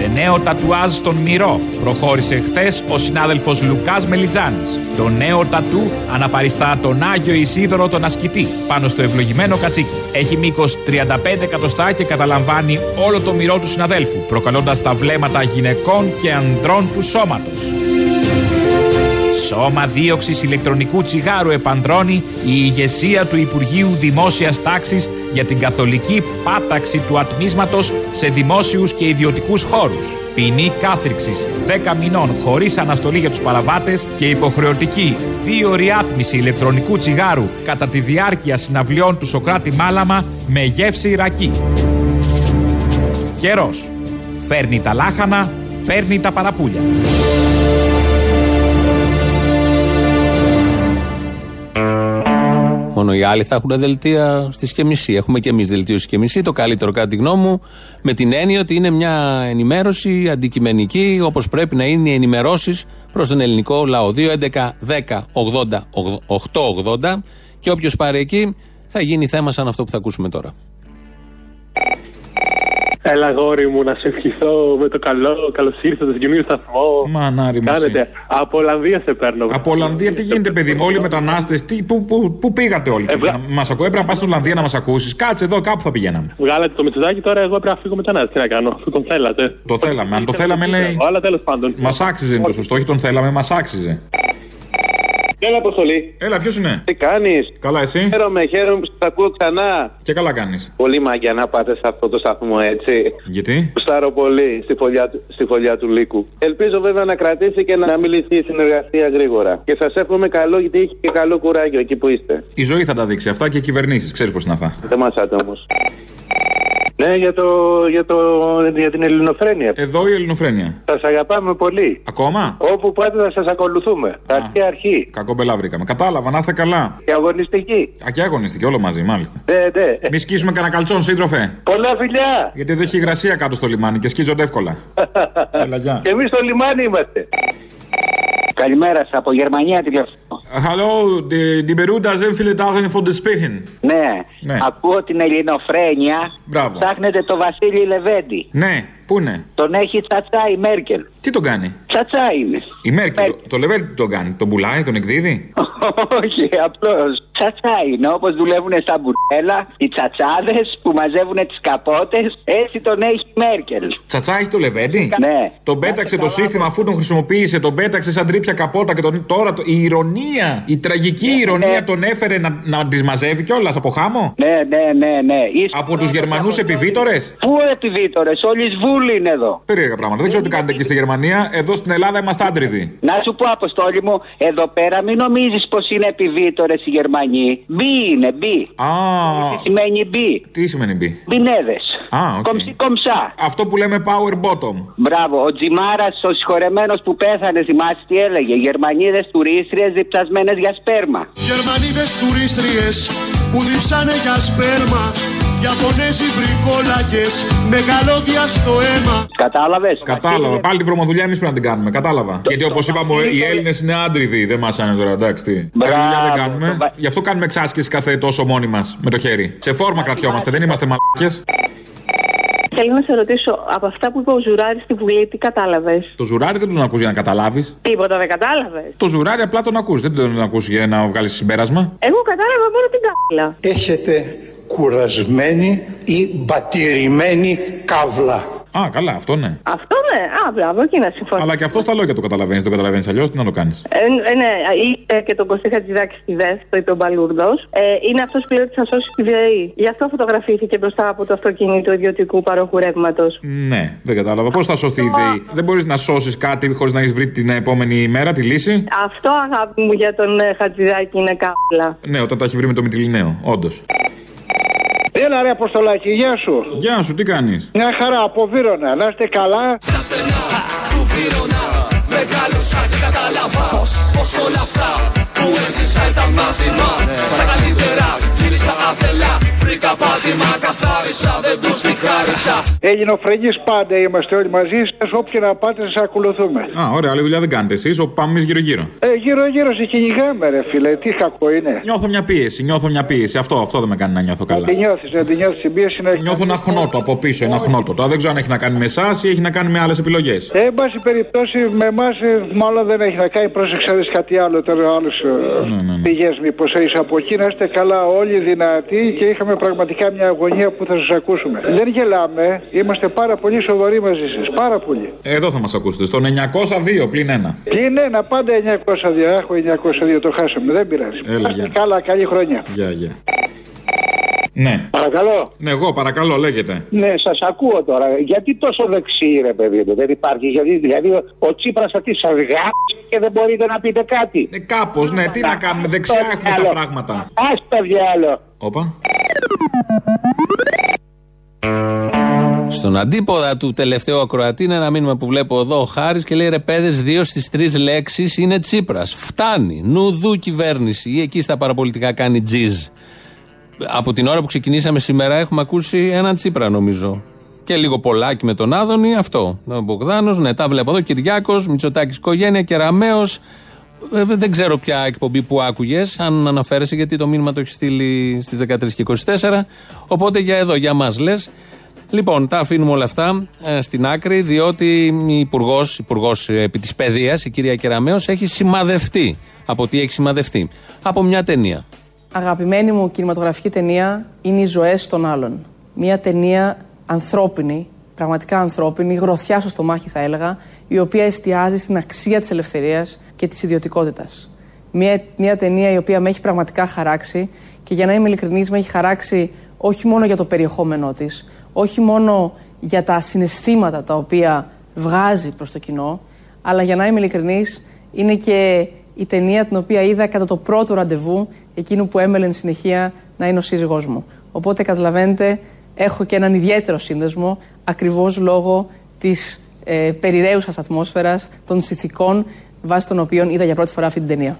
[SPEAKER 30] Σε νέο τατουάζ στον Μυρό προχώρησε χθες ο συνάδελφος Λουκάς Μελιτζάνης. Το νέο τατού αναπαριστά τον Άγιο Ισίδωρο τον Ασκητή πάνω στο ευλογημένο κατσίκι. Έχει μήκος 35 εκατοστά και καταλαμβάνει όλο το μυρό του συναδέλφου, προκαλώντας τα βλέμματα γυναικών και ανδρών του σώματος. Σώμα δίωξης ηλεκτρονικού τσιγάρου επανδρώνει η ηγεσία του Υπουργείου Δημόσιας Τάξης για την καθολική πάταξη του ατμίσματος σε δημόσιους και ιδιωτικούς χώρους. Ποινή κάθριξης 10 μηνών χωρίς αναστολή για τους παραβάτες και υποχρεωτική δύο άτμιση ηλεκτρονικού τσιγάρου κατά τη διάρκεια συναυλιών του Σοκράτη Μάλαμα με γεύση ρακί. Καιρός. Φέρνει τα λάχανα, φέρνει τα παραπούλια.
[SPEAKER 1] Μόνο οι άλλοι θα έχουν δελτία στη Σκεμισή. Έχουμε και εμείς δελτίο στη Σκεμισή. Το καλύτερο, κατά τη γνώμη μου, με την έννοια ότι είναι μια ενημέρωση αντικειμενική, όπως πρέπει να είναι οι ενημερώσεις προς τον ελληνικό λαό. 2, 11, 10, 80, 8, 80 και όποιος πάρει εκεί θα γίνει θέμα σαν αυτό που θα ακούσουμε τώρα.
[SPEAKER 31] Έλα, γόρι μου, να σε ευχηθώ με το καλό. Καλώς ήρθατε στο καινούριο σταθμό.
[SPEAKER 32] Μανάρι μας
[SPEAKER 31] Κάνετε. Από Ολλανδία σε παίρνω.
[SPEAKER 32] Από Ολλανδία τι γίνεται, παιδί μου, όλοι οι μετανάστες, πού, πού, πού πήγατε όλοι. Μας ακούω, έπρεπε να πας στην Ολλανδία να μας ακούσεις. Κάτσε εδώ, κάπου θα πηγαίναμε.
[SPEAKER 31] Βγάλατε το μυτσουδάκι τώρα, εγώ πρέπει να φύγω μετανάστη. Τι να κάνω, αφού τον θέλατε.
[SPEAKER 32] Το θέλαμε. Αν το θέλαμε, λέει.
[SPEAKER 31] Αλλά τέλος πάντων.
[SPEAKER 32] Μας άξιζε είναι το σωστό, όχι τον θέλαμε, μας άξιζε.
[SPEAKER 33] Έλα, Αποστολή.
[SPEAKER 32] Έλα, ποιος είναι;
[SPEAKER 33] Τι κάνεις;
[SPEAKER 32] Καλά, εσύ;
[SPEAKER 33] Χαίρομαι, χαίρομαι που σας ακούω ξανά.
[SPEAKER 32] Και καλά κάνεις.
[SPEAKER 33] Πολύ μαγιά να πάτε σε αυτό το σταθμό, έτσι.
[SPEAKER 32] Γιατί;
[SPEAKER 33] Κουστάρω πολύ στη φωλιά, του- στη φωλιά του λύκου. Ελπίζω βέβαια να κρατήσει και να μιλήσει η συνεργασία γρήγορα. Και σας εύχομαι καλό, γιατί έχει και καλό κουράγιο εκεί που είστε.
[SPEAKER 32] Η ζωή θα τα δείξει αυτά και οι κυβερνήσεις. Ξέρεις πώς είναι αυτά.
[SPEAKER 33] Δεν μασάτε όμως. Ναι, για, το, για, το, για την ελληνοφρένεια.
[SPEAKER 32] Εδώ η ελληνοφρένεια.
[SPEAKER 33] Σας αγαπάμε πολύ.
[SPEAKER 32] Ακόμα;
[SPEAKER 33] Όπου πάτε θα σας ακολουθούμε. Αρχή αρχή.
[SPEAKER 32] Κακό μπελά βρήκαμε. Κατάλαβα, να είστε καλά.
[SPEAKER 33] Και αγωνιστική.
[SPEAKER 32] Α, και αγωνιστική, όλο μαζί, μάλιστα.
[SPEAKER 33] Ναι, ναι.
[SPEAKER 32] Μη σκίσουμε κανένα καλτσόν, σύντροφε.
[SPEAKER 33] Πολλά φιλιά.
[SPEAKER 32] Γιατί εδώ έχει υγρασία κάτω στο λιμάνι και σκίζονται εύκολα. Έλα, γεια.
[SPEAKER 33] Και εμείς στο λιμάνι είμαστε.
[SPEAKER 34] Καλημέρα σας, από Γερμανία τηλεφωνώ.
[SPEAKER 32] Hallo, die, die Beruda sind viele Tage von der Spichen.
[SPEAKER 34] Ναι,
[SPEAKER 32] Ναι.
[SPEAKER 34] Ακούω την ελληνοφρένεια.
[SPEAKER 32] Μπράβο.
[SPEAKER 34] Ψάχνετε το Βασίλη Λεβέντη.
[SPEAKER 32] Ναι, πού είναι;
[SPEAKER 34] Τον έχει τσατσά η Μέρκελ.
[SPEAKER 32] Τι τον κάνει;
[SPEAKER 34] Τσατσά είναι.
[SPEAKER 32] Η Μέρκελ, το, το Λεβέντι τι τον κάνει. Τον πουλάει, τον εκδίδει;
[SPEAKER 34] Όχι, απλώς. Τσατσά είναι. Όπως δουλεύουν στα μπουρέλα, οι τσατσάδες που μαζεύουν τις καπότες. Έτσι τον έχει η Μέρκελ.
[SPEAKER 32] Τσατσά έχει το Λεβέντι;
[SPEAKER 34] Ναι.
[SPEAKER 32] Τον πέταξε το σύστημα αφού τον χρησιμοποίησε, τον πέταξε σαν τρίπια καπότα και τον, τώρα το, η ηρωνία, η τραγική ηρωνία τον έφερε να, να τις μαζεύει κιόλας από χάμο;
[SPEAKER 34] Ναι, ναι, ναι, ναι.
[SPEAKER 32] Από τους Γερμανούς επιβίτορες;
[SPEAKER 34] Πού επιδίτορε, όλοι σβούλοι είναι εδώ.
[SPEAKER 32] Περίεργα πράγματα. Δεν ξέρω τι κάνετε εκεί στη Γερμανία. Εδώ στην Ελλάδα είμαστε άντριδοι.
[SPEAKER 34] Να σου πω, Αποστόλη μου, εδώ πέρα μην νομίζεις πως είναι επιδίτορε οι Γερμανοί. Μπι είναι, μπι.
[SPEAKER 32] Α,
[SPEAKER 34] Τι σημαίνει bi;
[SPEAKER 32] τι σημαίνει bi.
[SPEAKER 34] Μπινέδες.
[SPEAKER 32] Α, οκ.
[SPEAKER 34] Κομψή κομψά.
[SPEAKER 32] Αυτό που λέμε power bottom.
[SPEAKER 34] Μπράβο. Ο Τζιμάρας, ο συγχωρεμένος που πέθανε, θυμάσαι τι έλεγε; Γερμανίδες τουρίστριες διψασμένες για σπέρμα.
[SPEAKER 35] Γερμανίδες τουρίστριες που διψάνε για σπέρμα Ιαπωνέζοι βρικόλακες με καλώδια στο αίμα
[SPEAKER 34] Κατάλαβες;
[SPEAKER 32] Κατάλαβα. Πάλι τη βρωμοδουλειά εμείς πρέπει να την κάνουμε. Κατάλαβα. Γιατί όπως είπαμε, οι Έλληνες είναι άντριδοι. Δεν μασάνε τώρα, εντάξει. Τι. Καλή δουλειά δεν κάνουμε. Γι' αυτό κάνουμε εξάσκηση κάθε τόσο μόνοι μας με το χέρι. Σε φόρμα κρατιόμαστε, δεν είμαστε μαλάκες.
[SPEAKER 36] Θέλω να σε ρωτήσω, από αυτά που είπε ο Ζουράρης στη Βουλή, τι κατάλαβες;
[SPEAKER 32] Το ζουράρι δεν τον ακούς για να καταλάβεις.
[SPEAKER 36] Τίποτα δεν κατάλαβες.
[SPEAKER 32] Το ζουράρι απλά τον ακούς, δεν τον ακούς για να βγάλεις συμπέρασμα.
[SPEAKER 36] Εγώ κατάλαβα μόνο την καύλα.
[SPEAKER 37] Έχετε κουρασμένη ή μπατηρημένη καύλα.
[SPEAKER 32] Α, καλά, αυτό ναι.
[SPEAKER 36] Αυτό ναι, α, μπράβο, εκεί να συμφωνήσω.
[SPEAKER 32] Αλλά και αυτό στα λόγια το καταλαβαίνεις. Το καταλαβαίνεις αλλιώς, τι να το κάνεις.
[SPEAKER 36] Ε, ε, ναι, είπε και τον Κωστή Χατζηδάκη στη ΔΕΣ, το είπε ο Μπαλούρδος. Ε, είναι αυτός που λέει ότι θα σώσει τη ΔΕΗ. Γι' αυτό φωτογραφήθηκε μπροστά από το αυτοκίνητο ιδιωτικού παρόχου ρεύματος.
[SPEAKER 32] Ναι, δεν κατάλαβα. Πώς θα σωθεί η ΔΕΗ; Δεν μπορείς να σώσεις κάτι χωρίς να έχεις βρει την επόμενη μέρα τη λύση;
[SPEAKER 36] Αυτό αγάπη μου για τον ε, Χατζηδάκη είναι καύλα.
[SPEAKER 32] Ναι, όταν τα έχει βρει με το Μητυλινέο, όντως.
[SPEAKER 9] Έλα ρε Αποστολάκη, γεια σου.
[SPEAKER 32] Γεια σου, τι κάνεις;
[SPEAKER 9] Μια χαρά από Βύρονα, να είστε καλά.
[SPEAKER 38] του Βύρονα Μεγάλωσα και κατάλαβα πως όλα αυτά που έζησα ήταν μάθημα Στα καλύτερα γύρισα αφελά Βρήκα πάτημα, καθάρισα, δεν τους μικάρισα
[SPEAKER 9] Ελληνοφρενείς πάντα είμαστε όλοι μαζί σας, όποιο να πάτε σας ακολουθούμε.
[SPEAKER 32] Α, ωραία, άλλη δουλειά δεν κάνετε εσείς, όπου πάμε εμεί γύρω-γύρω.
[SPEAKER 9] Ε, γύρω γύρω σε κυνηγάμε ρε φίλε, τι κακό είναι.
[SPEAKER 32] Νιώθω μια πίεση, νιώθω μια πίεση. Αυτό, αυτό δεν με κάνει να νιώθω καλά.
[SPEAKER 9] Να τη νιώθεις, να τη νιώθεις την πίεση να
[SPEAKER 32] Νιώθω ένα χνότο από πίσω, ένα χνότο. Τώρα δεν ξέρω αν έχει να κάνει με εσάς ή έχει να κάνει με άλλες επιλογές.
[SPEAKER 9] Ε, εν πάση περιπτώσει, με εμάς μάλλον δεν έχει να κάνει. Πρόσεξε να δεις κάτι άλλο τώρα, άλλου
[SPEAKER 32] Ναι,
[SPEAKER 9] πηγές μήπως έχεις από εκεί. Να είστε καλά, όλοι δυνατοί και είχαμε πραγματικά μια αγωνία που θα σας ακούσουμε. Δεν γελάμε, είμαστε πάρα πολύ σοβαροί μαζί σας. Πάρα πολύ.
[SPEAKER 32] Εδώ θα μας ακούσετε, στο 902 πλην 1.
[SPEAKER 9] Πλην ένα, πάντα 902. Έχω 902, το χάσαμε, δεν πειράζει.
[SPEAKER 32] Έλα,
[SPEAKER 9] Να είστε
[SPEAKER 32] γεια.
[SPEAKER 9] καλά, καλή χρονιά.
[SPEAKER 32] Γεια, γεια. Ναι.
[SPEAKER 9] Παρακαλώ.
[SPEAKER 32] Ναι, εγώ παρακαλώ, λέγεται.
[SPEAKER 9] Ναι, σας ακούω τώρα. Γιατί τόσο δεξί, ρε παιδί μου, δεν υπάρχει. Γιατί, δηλαδή, ο, ο Τσίπρας θα τις σα και δεν μπορείτε να πείτε κάτι.
[SPEAKER 32] Ε, Κάπως, ναι, τι να κάνουμε, δεξιά έχουμε στα πράγματα.
[SPEAKER 9] Α το διάλο.
[SPEAKER 32] Όπα.
[SPEAKER 1] Στον αντίποδα του τελευταίου ακροατή είναι ένα μήνυμα που βλέπω εδώ ο Χάρης και λέει ρε παιδες, δύο στις τρεις λέξεις είναι Τσίπρας. Φτάνει. Νουδού κυβέρνηση. Ή εκεί στα παραπολιτικά κάνει τζιζ. Από την ώρα που ξεκινήσαμε σήμερα έχουμε ακούσει έναν Τσίπρα νομίζω. Και λίγο πολλάκι με τον Άδωνη, αυτό. Ο Μπογδάνος, ναι, τα βλέπω εδώ. Κυριάκος, Μητσοτάκης οικογένεια, Κεραμαίο. Ε, δεν ξέρω ποια εκπομπή που άκουγες, αν αναφέρεσαι, γιατί το μήνυμα το έχεις στείλει στις 13 και 24. Οπότε για εδώ, για μας λες. Λοιπόν, τα αφήνουμε όλα αυτά ε, στην άκρη, διότι η Υπουργός υπουργός, ε, επί της παιδείας, η κυρία Κεραμέως, έχει σημαδευτεί. Από τι έχει σημαδευτεί, Από μια ταινία.
[SPEAKER 39] Αγαπημένη μου κινηματογραφική ταινία είναι οι ζωές των άλλων. Μια ταινία ανθρώπινη, πραγματικά ανθρώπινη, γροθιά στο στομάχι θα έλεγα, η οποία εστιάζει στην αξία της ελευθερίας και της ιδιωτικότητας. Μια, μια ταινία η οποία με έχει πραγματικά χαράξει και για να είμαι ειλικρινής με έχει χαράξει όχι μόνο για το περιεχόμενό της, όχι μόνο για τα συναισθήματα τα οποία βγάζει προς το κοινό, αλλά για να είμαι ειλικρινής είναι και η ταινία την οποία είδα κατά το πρώτο ραντεβού εκείνου που έμελε εν συνεχεία να είναι ο σύζυγός μου. Οπότε καταλαβαίνετε έχω και έναν ιδιαίτερο σύνδεσμο ακριβώς λόγω της ε, περιραίουσας ατμόσφαιρας των συνθηκών βάσει των οποίων είδα για πρώτη φορά αυτή την ταινία.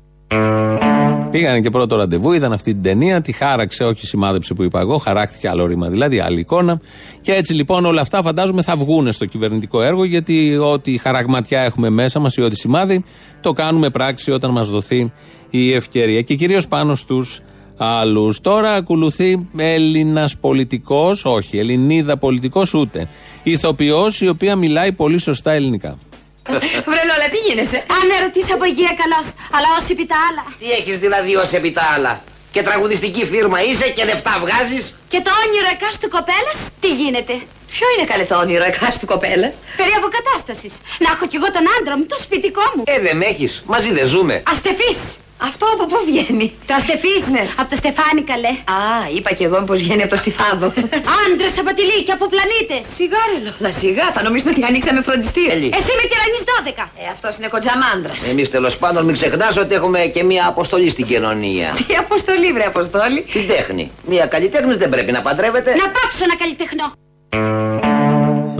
[SPEAKER 1] Πήγανε και πρώτο ραντεβού, είδαν αυτή την ταινία, τη χάραξε, όχι σημάδεψε που είπα εγώ, χαράχτηκε άλλο ρήμα δηλαδή, άλλη εικόνα. Και έτσι λοιπόν όλα αυτά φαντάζομαι θα βγουν στο κυβερνητικό έργο, γιατί ό,τι χαραγματιά έχουμε μέσα μας ή ό,τι σημάδι, το κάνουμε πράξη όταν μας δοθεί η ευκαιρία. Και κυρίως πάνω στους άλλους. Τώρα ακολουθεί Έλληνας πολιτικός, όχι, Ελληνίδα πολιτικός ούτε. Ηθοποιός η οποία μιλάει πολύ σωστά ελληνικά.
[SPEAKER 29] Βρε Λόλα, τι γίνεσαι; Αν ερωτήσει από υγεία καλώ, αλλά όσοι επί τα άλλα.
[SPEAKER 9] Τι έχεις δηλαδή ως επί τα άλλα; Και τραγουδιστική φίρμα είσαι και λεφτά βγάζεις;
[SPEAKER 29] Και το όνειρο εκάστου κοπέλας, τι γίνεται; Ποιο είναι καλέ το όνειρο εκάστου κοπέλας; Περί αποκατάστασης. Να έχω κι εγώ τον άντρα μου, το σπιτικό μου.
[SPEAKER 9] Ε, δεν με έχεις. Μαζί δεν ζούμε.
[SPEAKER 29] Αστεφή. Αυτό από πού βγαίνει; Το αστεφή, ναι. Από το στεφάνι, καλέ. Α, είπα κι εγώ πως βγαίνει από το στιφάδο. Άντρες από τη λύκη, από πλανήτες. Σιγά, ρε Λόλα, σιγά. Θα νομίζουν ότι ανοίξαμε φροντιστήριο. Εσύ με τυραννής 12. Ε, αυτός είναι κοντζαμάντρα.
[SPEAKER 9] Εμείς τέλος πάντων μην ξεχνάς ότι έχουμε και μία αποστολή στην κοινωνία.
[SPEAKER 29] Τι αποστολή, βρε αποστόλη;
[SPEAKER 9] Την τέχνη. Μία καλλιτέχνης δεν πρέπει να παντρεύεται.
[SPEAKER 29] Να πάψω να καλλιτεχνώ.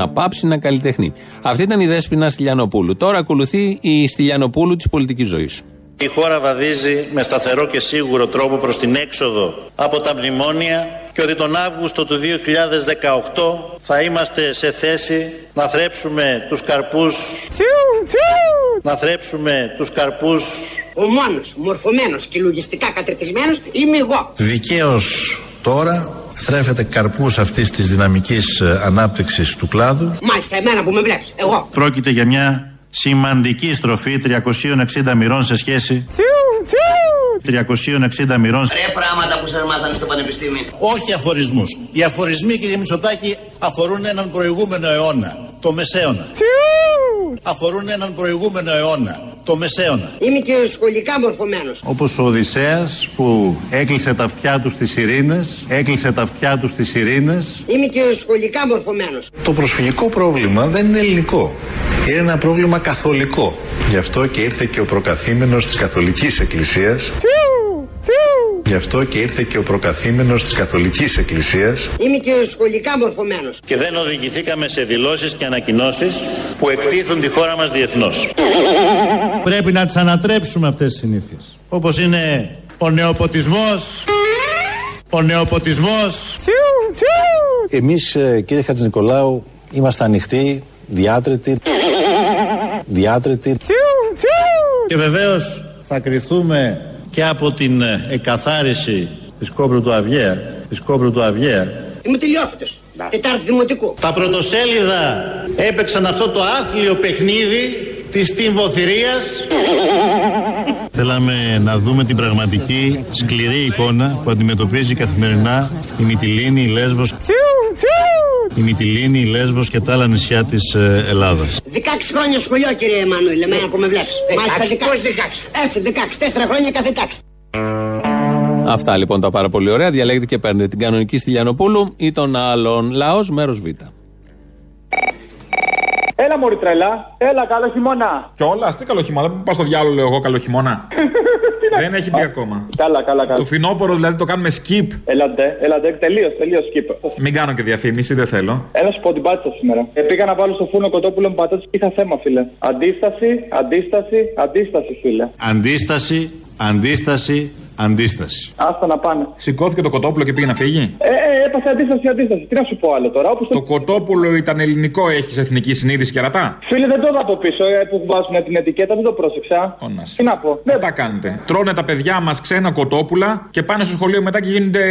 [SPEAKER 1] Να πάψει να καλλιτεχνεί. Αυτή ήταν η δέσποινα Στυλιανοπούλου. Τώρα ακολουθεί η Στυλιανοπούλου της πολιτικής ζωής.
[SPEAKER 40] Η χώρα βαδίζει με σταθερό και σίγουρο τρόπο προς την έξοδο από τα μνημόνια και ότι τον Αύγουστο του 2018 θα είμαστε σε θέση να θρέψουμε τους καρπούς να θρέψουμε τους καρπούς
[SPEAKER 41] Ο μόνος μορφωμένος και λογιστικά κατρετισμένος είμαι εγώ.
[SPEAKER 40] δικαίως τώρα θρέφεται καρπούς αυτής της δυναμικής ε, ανάπτυξης του κλάδου
[SPEAKER 41] Μάλιστα εμένα που με βλέπεις, εγώ.
[SPEAKER 40] Πρόκειται για μια σημαντική στροφή 360 μοιρών σε σχέση 360 μοιρών
[SPEAKER 9] Ρε πράγματα που σας μάθανε στο πανεπιστήμιο.
[SPEAKER 40] όχι αφορισμούς. Οι αφορισμοί κύριε Μητσοτάκη αφορούν έναν προηγούμενο αιώνα, το Μεσαίωνα. Αφορούν έναν προηγούμενο αιώνα, το Μεσαίωνα.
[SPEAKER 41] Είμαι και σχολικά μορφωμένος.
[SPEAKER 40] Όπως ο Οδυσσέας που έκλεισε τα αυτιά του στις ειρήνες, έκλεισε τα αυτιά του στις ειρήνες.
[SPEAKER 41] Είμαι και σχολικά μορφωμένος.
[SPEAKER 40] Το προσφυγικό πρόβλημα δεν είναι ελληνικό. Είναι ένα πρόβλημα καθολικό. Γι' αυτό και ήρθε και ο προκαθήμενος της Καθολικής Εκκλησίας. Γι' αυτό και ήρθε και ο προκαθήμενος της Καθολικής Εκκλησίας.
[SPEAKER 41] Είμαι και σχολικά μορφωμένος.
[SPEAKER 40] Και δεν οδηγηθήκαμε σε δηλώσεις και ανακοινώσεις που εκτίθουν τη χώρα μας διεθνώς. Πρέπει να τις ανατρέψουμε αυτές τις συνήθειες. Όπως είναι ο νεοποτισμός, ο νεοποτισμός. Εμείς ε, κύριε Χατζηνικολάου είμαστε ανοιχτοί, διάτρετοι, διάτρετοι. Και βεβαίως θα κριθούμε και από την ε, εκαθάριση της κόμπρου του Αυγαία, της κόμπρου του Αυγαία.
[SPEAKER 41] Είμαι τελειόφυτος. Τετάρτη δημοτικού.
[SPEAKER 40] Τα πρωτοσέλιδα έπαιξαν αυτό το άθλιο παιχνίδι της τυμβοθυρίας. Θέλαμε να δούμε την πραγματική σκληρή εικόνα που αντιμετωπίζει καθημερινά η Μυτιλίνη, η Λέσβος, η Μυτιλίνη, η Λέσβος και τα άλλα νησιά της ε, Ελλάδας.
[SPEAKER 41] 16 χρόνια σχολείο κύριε Εμμανουήλ, εμένα που με βλέπεις. Μάλιστα 16. Έτσι 16. 4 χρόνια κάθε τάξη.
[SPEAKER 1] Αυτά λοιπόν τα πάρα πολύ ωραία. Διαλέγετε και παίρνετε την κανονική Στυλιανοπούλου ή τον άλλον. Λαός μέρος Β.
[SPEAKER 42] Έλα μωρή τρελά. Έλα καλό χειμώνα.
[SPEAKER 32] Κιόλας, τι καλό χειμώνα. Πας στο διάλογο, λέω εγώ καλό χειμώνα. Δεν έχει μπει ακόμα.
[SPEAKER 42] Καλά, καλά, καλά.
[SPEAKER 32] Το φινόπορο δηλαδή το κάνουμε skip.
[SPEAKER 42] Έλατε, έλατε, τελείως, τελείως skip.
[SPEAKER 32] Μην κάνω και διαφήμιση, δεν θέλω.
[SPEAKER 42] Έλα σου πω την πάτησα σήμερα. Ε, πήγα να βάλω στο φούρνο κοτόπουλο με πατάτες και είχα θέμα, φίλε. Αντίσταση, αντίσταση, αντίσταση, φίλε.
[SPEAKER 40] Αντίσταση, αντίσταση, αντίσταση.
[SPEAKER 42] Άστα να πάνε.
[SPEAKER 32] Σηκώθηκε το κοτόπουλο και πήγε να φύγει;
[SPEAKER 42] Ε, ε, έπαθε αντίσταση, αντίσταση. Τι να σου πω άλλο τώρα. Όπως
[SPEAKER 32] Το κοτόπουλο ήταν ελληνικό, έχεις εθνική συνείδηση και ρατά.
[SPEAKER 42] Φίλε, δεν το είδα από πίσω ε, που βάζουν την ετικέτα, δεν το πρόσεξα.
[SPEAKER 32] Όνας.
[SPEAKER 42] Τι να πω. Ναι,
[SPEAKER 32] Αυτά κάνετε. Τρώνε τα παιδιά μας ξένα κοτόπουλα και πάνε στο σχολείο μετά και γίνονται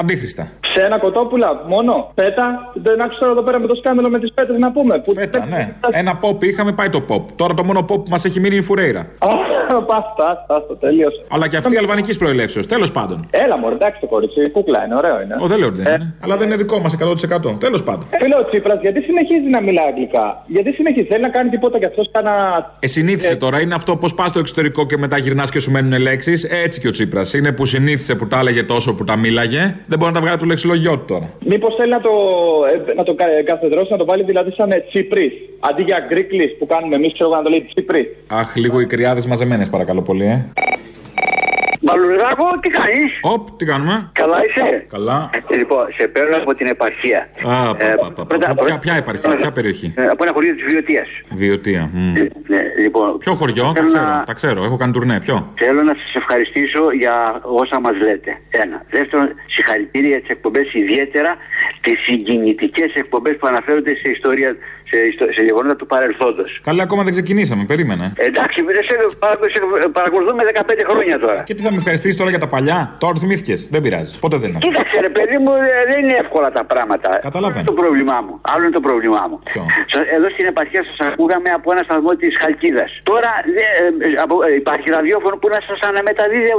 [SPEAKER 32] αντίχρηστα.
[SPEAKER 42] Ξένα κοτόπουλα, μόνο. Πέτα. Δεν άκουσα τώρα εδώ πέρα με το σκάνδαλο με τις πέτρε να πούμε. Που...
[SPEAKER 32] Φέτα, ναι. Ένα pop είχαμε, πάει το pop. Τώρα το μόνο pop που μας έχει μείνει είναι η φουρέιρα.
[SPEAKER 42] Άστα, άστα, τελείωσε.
[SPEAKER 32] Αλλά και αυτή αλβανική προελεύσεως. Τέλος πάντων.
[SPEAKER 42] Έλα, μωρέ, εντάξει το κορίτσι, κούκλα είναι, ωραίο είναι.
[SPEAKER 32] Ο, δεν λέω ότι δεν είναι. Αλλά δεν είναι δικό μας 100%. Τέλος πάντων.
[SPEAKER 42] Φίλε ο Τσίπρας, γιατί συνεχίζει να μιλά αγγλικά; Γιατί συνεχίζει, θέλει να κάνει τίποτα κι αυτός κάνα.
[SPEAKER 32] Ε, συνήθισε τώρα. Είναι αυτό πώς πας στο εξωτερικό και μετά γυρνάς και σου μένουν λέξεις. Έτσι και ο Τσίπρας. Είναι που συνήθισε που τα έλεγε τόσο που τα μίλαγε. Δεν μπορεί να τα βγάλει από το λεξιλογιό του τώρα.
[SPEAKER 42] Μήπως θέλει να το, ε, να το κα- καθεδρώσει, να το βάλει δηλαδή σαν ε, Τσίπρι. Αντί για Γκρίκλι που κάνουμε εμείς, ξέρω εγώ, να το λέει Τσίπρι.
[SPEAKER 32] Αχ, λίγο οι κρυάδες μαζεμένες παρακαλώ πολύ, ε.
[SPEAKER 34] Μαλουδάκο, τι κάνεις;
[SPEAKER 32] Οπ, τι κάνουμε;
[SPEAKER 34] Καλά είσαι;
[SPEAKER 32] Καλά.
[SPEAKER 34] Λοιπόν, σε παίρνω από την επαρχία.
[SPEAKER 32] Α, πα,
[SPEAKER 34] Ε,
[SPEAKER 32] πα, πα, πα.
[SPEAKER 34] πρώτα-
[SPEAKER 32] Ποια, ποια επαρχία, ποια περιοχή;
[SPEAKER 34] Ε, Από ένα χωριό της Βιωτίας.
[SPEAKER 32] Βιωτία. μμ.
[SPEAKER 34] Ναι, λοιπόν,
[SPEAKER 32] Ποιο χωριό, τα
[SPEAKER 34] θέλω
[SPEAKER 32] ξέρω,
[SPEAKER 34] να-
[SPEAKER 32] τα ξέρω. Έχω κάνει τουρνέ. Ποιο;
[SPEAKER 34] Θέλω να σας ευχαριστήσω για όσα μας λέτε. Ένα. Δεύτερον, συγχαρητήρια για τις εκπομπές, ιδιαίτερα τις συγκινητικές εκπομπές που αναφέρονται σε ιστορία, σε, ιστο- σε γεγονότα του παρελθόντος.
[SPEAKER 32] Καλά, ακόμα δεν ξεκινήσαμε, περίμενε.
[SPEAKER 34] Εντάξει, δεν σε, παρα- σε παρακολουθούμε 15 χρόνια τώρα.
[SPEAKER 32] Και τι θα με ευχαριστήσεις τώρα για τα παλιά; Τώρα το θυμήθηκες. Δεν πειράζει. Πότε δεν είναι.
[SPEAKER 34] Κοίταξε, ρε παιδί μου, ε, δεν είναι εύκολα τα πράγματα.
[SPEAKER 32] Καταλαβαίνω.
[SPEAKER 34] Αυτό είναι το πρόβλημά μου. Άλλο είναι το πρόβλημά μου. Σα- Εδώ στην επαρχία σας ακούγαμε από ένα σταθμό της Χαλκίδας. Τώρα ε, ε, από- ε, υπάρχει ραδιόφωνο που να σας αναμεταδίδει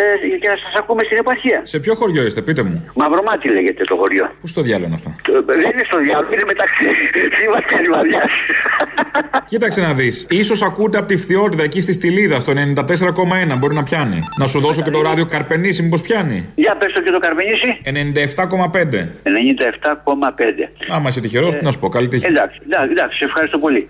[SPEAKER 34] ε, και να σας ακούμε στην επαρχία.
[SPEAKER 32] Σε ποιο χωριό είστε, πείτε μου;
[SPEAKER 34] Μαυρομάτι λέγεται το χωριό.
[SPEAKER 32] Πού στο διάλογο είναι αυτό;
[SPEAKER 34] Το- Δεν είναι στο διάλογο, είναι μεταξύ Θήβα και Λιβαδιά.
[SPEAKER 32] Κοίταξε να δεις. σω ακούτε από τη φθιότητα εκεί στη Στυλίδα στο 94,1. Μπορεί να πιάνει. Να σου δώσω και το ράδιο Καρπενήσι, μήπως πιάνει.
[SPEAKER 34] Για πες το και το Καρμενήσι.
[SPEAKER 32] 97,5.
[SPEAKER 34] 97,5.
[SPEAKER 32] Άμα είσαι τυχερός, τι να σου πω. Καλή τύχη.
[SPEAKER 34] Εντάξει, εντάξει, εντάξει, σε ευχαριστώ πολύ.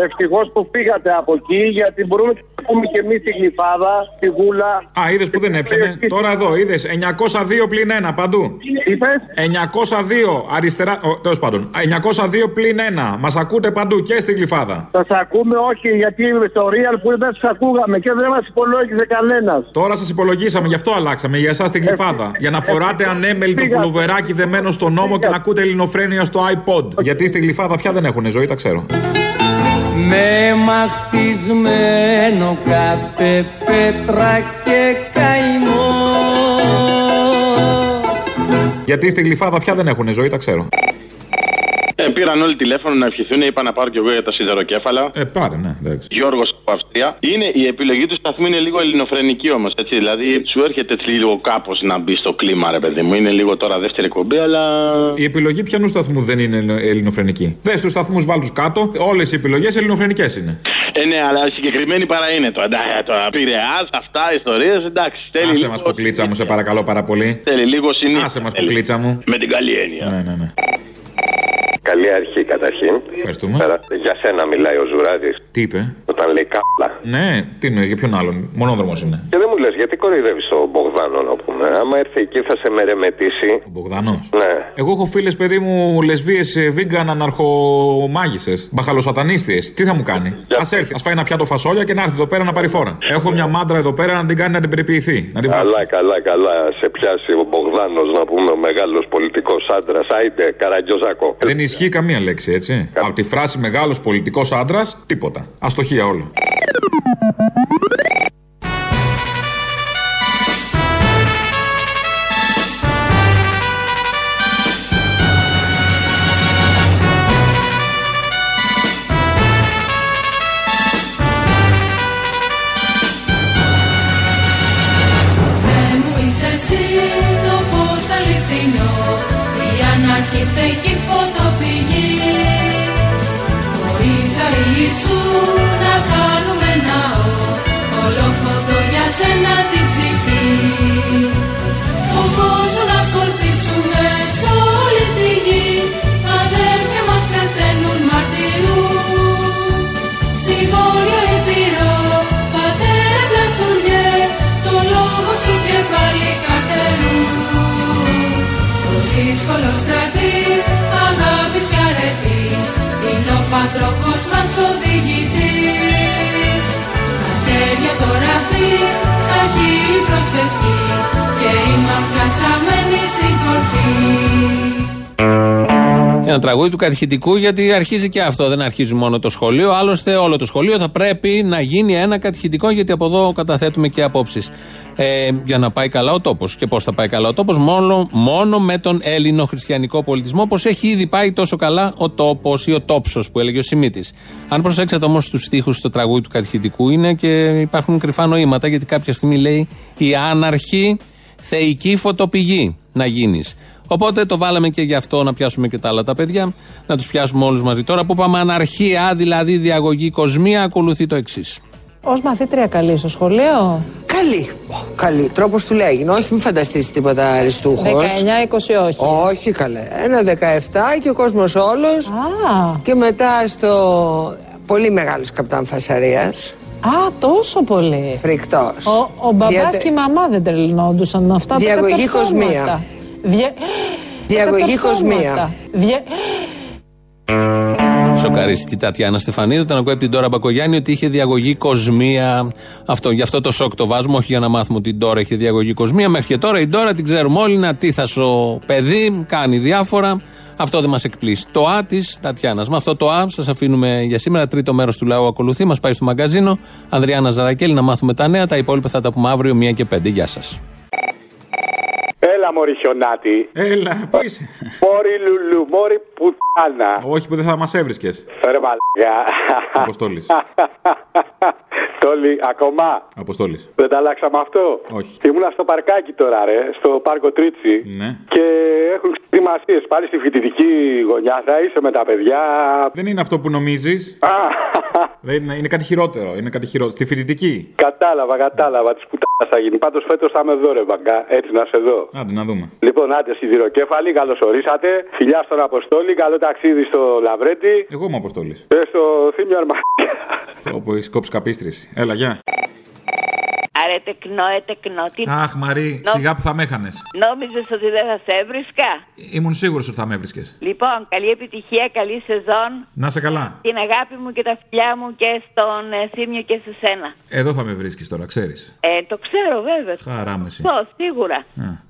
[SPEAKER 43] Ευτυχώς που φύγατε από εκεί, γιατί μπορούμε να πούμε και εμείς τη γλυφάδα, τη γούλα.
[SPEAKER 32] Α, είδες που δεν έπιανε; Τώρα εδώ, είδες 902 πλην 1 παντού.
[SPEAKER 43] Είπες;
[SPEAKER 32] 902 αριστερά. Τέλος πάντων. 902 πλην 1. Μας ακούτε παντού και στη γλυφάδα.
[SPEAKER 43] Θα ακούμε όχι, γιατί στο Real που δεν σας ακούγαμε και δεν μας υπολόγιζε κανένας.
[SPEAKER 32] Τώρα σας υπολογίσαμε, γι' αυτό αλλάξαμε. Για εσάς την γλυφάδα. Για να φοράτε ανέμελ το πουλοβεράκι δεμένο στο νόμο και να ακούτε ελληνοφρένεια στο iPod. Γιατί στη γλυφάδα πια δεν έχουν ζωή, τα ξέρω.
[SPEAKER 8] Με μαχτισμένο κάθε πέτρα και καημός
[SPEAKER 32] Γιατί στη γλυφάδα πια δεν έχουν ζωή, τα ξέρω.
[SPEAKER 9] Ε, πήραν όλοι τηλέφωνο να ευχηθούν, είπα να πάρω κι εγώ για τα σιδεροκέφαλα.
[SPEAKER 32] Ε, πάρε, ναι, εντάξει.
[SPEAKER 9] Γιώργος από Αυστρία. Είναι, η επιλογή του σταθμού είναι λίγο ελληνοφρενική όμως. Δηλαδή σου έρχεται έτσι λίγο κάπως να μπει στο κλίμα, ρε παιδί μου. Είναι λίγο τώρα δεύτερη εκπομπή, αλλά.
[SPEAKER 32] Η επιλογή ποιανού σταθμού δεν είναι ελλο- ελληνοφρενική; Δες τους σταθμούς, βάλ τους κάτω. Όλες οι επιλογές ελληνοφρενικές είναι.
[SPEAKER 9] Ε, ναι, αλλά συγκεκριμένη παρά είναι το. Εντάξει, τώρα πειραιά, αυτά, ιστορίες, εντάξει. Θέλει
[SPEAKER 32] Άσε
[SPEAKER 9] λίγο,
[SPEAKER 32] μας κουκλίτσα μου, σε παρακαλώ πάρα πολύ.
[SPEAKER 9] θέλει λίγο συνήθεια.
[SPEAKER 32] Άσε μας κουκλίτσα μου.
[SPEAKER 9] Με την καλή έννοια.
[SPEAKER 32] Ναι, ναι, ναι.
[SPEAKER 44] Καλή αρχή καταρχήν.
[SPEAKER 32] Ευχαριστούμε.
[SPEAKER 44] Πέρα- Για σένα μιλάει ο Ζουράδης
[SPEAKER 32] Τι είπε;
[SPEAKER 44] όταν λέει κάπλα.
[SPEAKER 32] Ναι, τι είναι, για ποιον άλλον; Μονόδρομος είναι.
[SPEAKER 44] Και δεν μου λες, γιατί κοροϊδεύεις τον Μπογδάνο να πούμε. Άμα έρθει εκεί θα σε μερεμετήσει.
[SPEAKER 32] Ο Μπογδανό.
[SPEAKER 44] Ναι.
[SPEAKER 32] Εγώ έχω φίλες, παιδί μου, λεσβείε, βίγκαν, αναρχομάγισσες, μπαχαλοσατανίστριες. Τι θα μου κάνει; Α έρθει, ας φάει ένα πιάτο φασόλια και να έρθει εδώ πέρα να πάρει φόρα. Έχω μια μάντρα εδώ πέρα να την κάνει να την περιποιηθεί. Να την βάψει.
[SPEAKER 44] Καλά, καλά, καλά. Σε πιάσει ο Μπογδάνος να πούμε ο μεγάλος πολιτικός άντρας. Άιντε, καραγκιόζακο.
[SPEAKER 32] Δεν ισχύει καμία λέξη, έτσι. Από τη φράση μεγάλος πολιτικός άντρας, τίποτα. Αστοχία όλο.
[SPEAKER 8] Θεέ μου είσαι Jesús. Πατρόκος μας οδηγητής. Στα χέρια το ραβδί, στα χείλη προσευχή, και η ματιά στραμμένη στην κορφή.
[SPEAKER 1] Ένα τραγούδι του κατηχητικού, γιατί αρχίζει και αυτό. Δεν αρχίζει μόνο το σχολείο. Άλλωστε, όλο το σχολείο θα πρέπει να γίνει ένα κατηχητικό, γιατί από εδώ καταθέτουμε και απόψεις. Ε, για να πάει καλά ο τόπος. Και πώς θα πάει καλά ο τόπος, μόνο, μόνο με τον Έλληνο χριστιανικό πολιτισμό, όπως έχει ήδη πάει τόσο καλά ο τόπος ή ο τόψος που έλεγε ο Σιμίτης. Αν προσέξετε όμως τους στίχους στο τραγούδι του κατηχητικού, είναι και υπάρχουν κρυφά νοήματα, γιατί κάποια στιγμή λέει η άναρχη θεϊκή φωτοπηγή να γίνεις. Οπότε το βάλαμε και γι' αυτό να πιάσουμε και τα άλλα τα παιδιά, να τους πιάσουμε όλους μαζί. Τώρα που είπαμε αναρχία, δηλαδή διαγωγή κοσμία, ακολουθεί το εξής.
[SPEAKER 45] Ω μαθήτρια καλή στο σχολείο.
[SPEAKER 46] Καλή. Καλή. Τρόπος του λέγει. Όχι, μην φανταστείς τίποτα αριστούχος.
[SPEAKER 45] 19-20 όχι.
[SPEAKER 46] Όχι, καλέ. Ένα 17 και ο κόσμος όλος. Και μετά στο πολύ μεγάλος καπτάν Φασαρίας.
[SPEAKER 45] Α, τόσο πολύ.
[SPEAKER 46] Φρικτός.
[SPEAKER 45] Ο, ο μπαμπάς και η μαμά δεν τρελνόντουσαν αυτά τα
[SPEAKER 46] Διαγωγή
[SPEAKER 45] κατορθώματα.
[SPEAKER 46] κοσμία.
[SPEAKER 45] Δια...
[SPEAKER 46] Διαγωγή
[SPEAKER 45] τα κατορθώματα.
[SPEAKER 46] κοσμία.
[SPEAKER 45] Δια...
[SPEAKER 1] Σοκαρίστηκε η Τατιάνα Στεφανίδη όταν ακούει από την Τώρα Μπακογιάννη ότι είχε διαγωγή κοσμία. Αυτό, γι' αυτό το σοκ το βάζουμε, όχι για να μάθουμε ότι η Τώρα είχε διαγωγή κοσμία. Μέχρι και τώρα η Τώρα την ξέρουμε όλοι, είναι ατίθασο παιδί, κάνει διάφορα. Αυτό δεν μας εκπλήσει. Το Α της Τατιάνας. Με αυτό το Α σας αφήνουμε για σήμερα. Τρίτο μέρος του λαού ακολουθεί. Μας πάει στο μαγκαζίνο. Ανδριάννα Ζαρακέλη να μάθουμε τα νέα. Τα υπόλοιπα θα τα πούμε αύριο 1 και 5. Γεια σας.
[SPEAKER 47] Έλα, Μωρή Χιονάτη.
[SPEAKER 32] Έλα, πού είσαι;
[SPEAKER 47] Μωρή Λουλου, Μωρή Πουτάνα.
[SPEAKER 32] Όχι που δεν θα μας έβρισκες.
[SPEAKER 47] Ρε μαλάκα.
[SPEAKER 32] Αποστόλης.
[SPEAKER 47] Τόλι, ακόμα.
[SPEAKER 32] Αποστόλης.
[SPEAKER 47] Δεν τα αλλάξαμε αυτό;
[SPEAKER 32] Όχι.
[SPEAKER 47] Ήμουνα στο παρκάκι τώρα, ρε, στο πάρκο Τρίτσι.
[SPEAKER 32] Ναι.
[SPEAKER 47] Και έχουν ετοιμασίε πάλι στη φοιτητική γωνιά. Θα είσαι με τα παιδιά.
[SPEAKER 32] Δεν είναι αυτό που νομίζεις. Δεν είναι, είναι κάτι χειρότερο. Είναι κάτι χειρότερο. Στη φοιτητική.
[SPEAKER 47] Κατάλαβα, κατάλαβα. Τη πουτάνα θα γίνει. Πάντως φέτος θα είμαι εδώ, ρε μπαγκά. Έτσι να σε δω.
[SPEAKER 32] Άντε να δούμε.
[SPEAKER 47] Λοιπόν, άντε σιδηροκέφαλη, καλώ ορίσατε. Φιλιά στον Αποστόλη, καλό ταξίδι στο Λαβρέτη.
[SPEAKER 32] Εγώ είμαι Αποστόλης.
[SPEAKER 47] Ε, στο Θήμιο Αρμά.
[SPEAKER 32] Όπου έχεις κόψει καπίστρηση. Έλα, γεια.
[SPEAKER 45] Άρε τεκνό, ε τεκνό. Τι...
[SPEAKER 32] Αχ, Μαρή,
[SPEAKER 45] Νο-
[SPEAKER 32] σιγά που θα με έχανες.
[SPEAKER 45] Νόμιζες ότι δεν θα σε έβρισκα;
[SPEAKER 32] Ήμουν σίγουρος ότι θα με έβρισκες.
[SPEAKER 45] Λοιπόν, καλή επιτυχία, καλή σεζόν.
[SPEAKER 32] Να σε καλά.
[SPEAKER 45] Την αγάπη μου και τα φιλιά μου και στον ε, Θήμιο και σε σένα.
[SPEAKER 32] Εδώ θα με βρίσκεις τώρα, ξέρεις.
[SPEAKER 45] Ε, το ξέρω βέβαια.
[SPEAKER 32] Χαρά μου εσύ.
[SPEAKER 45] Το, σίγουρα.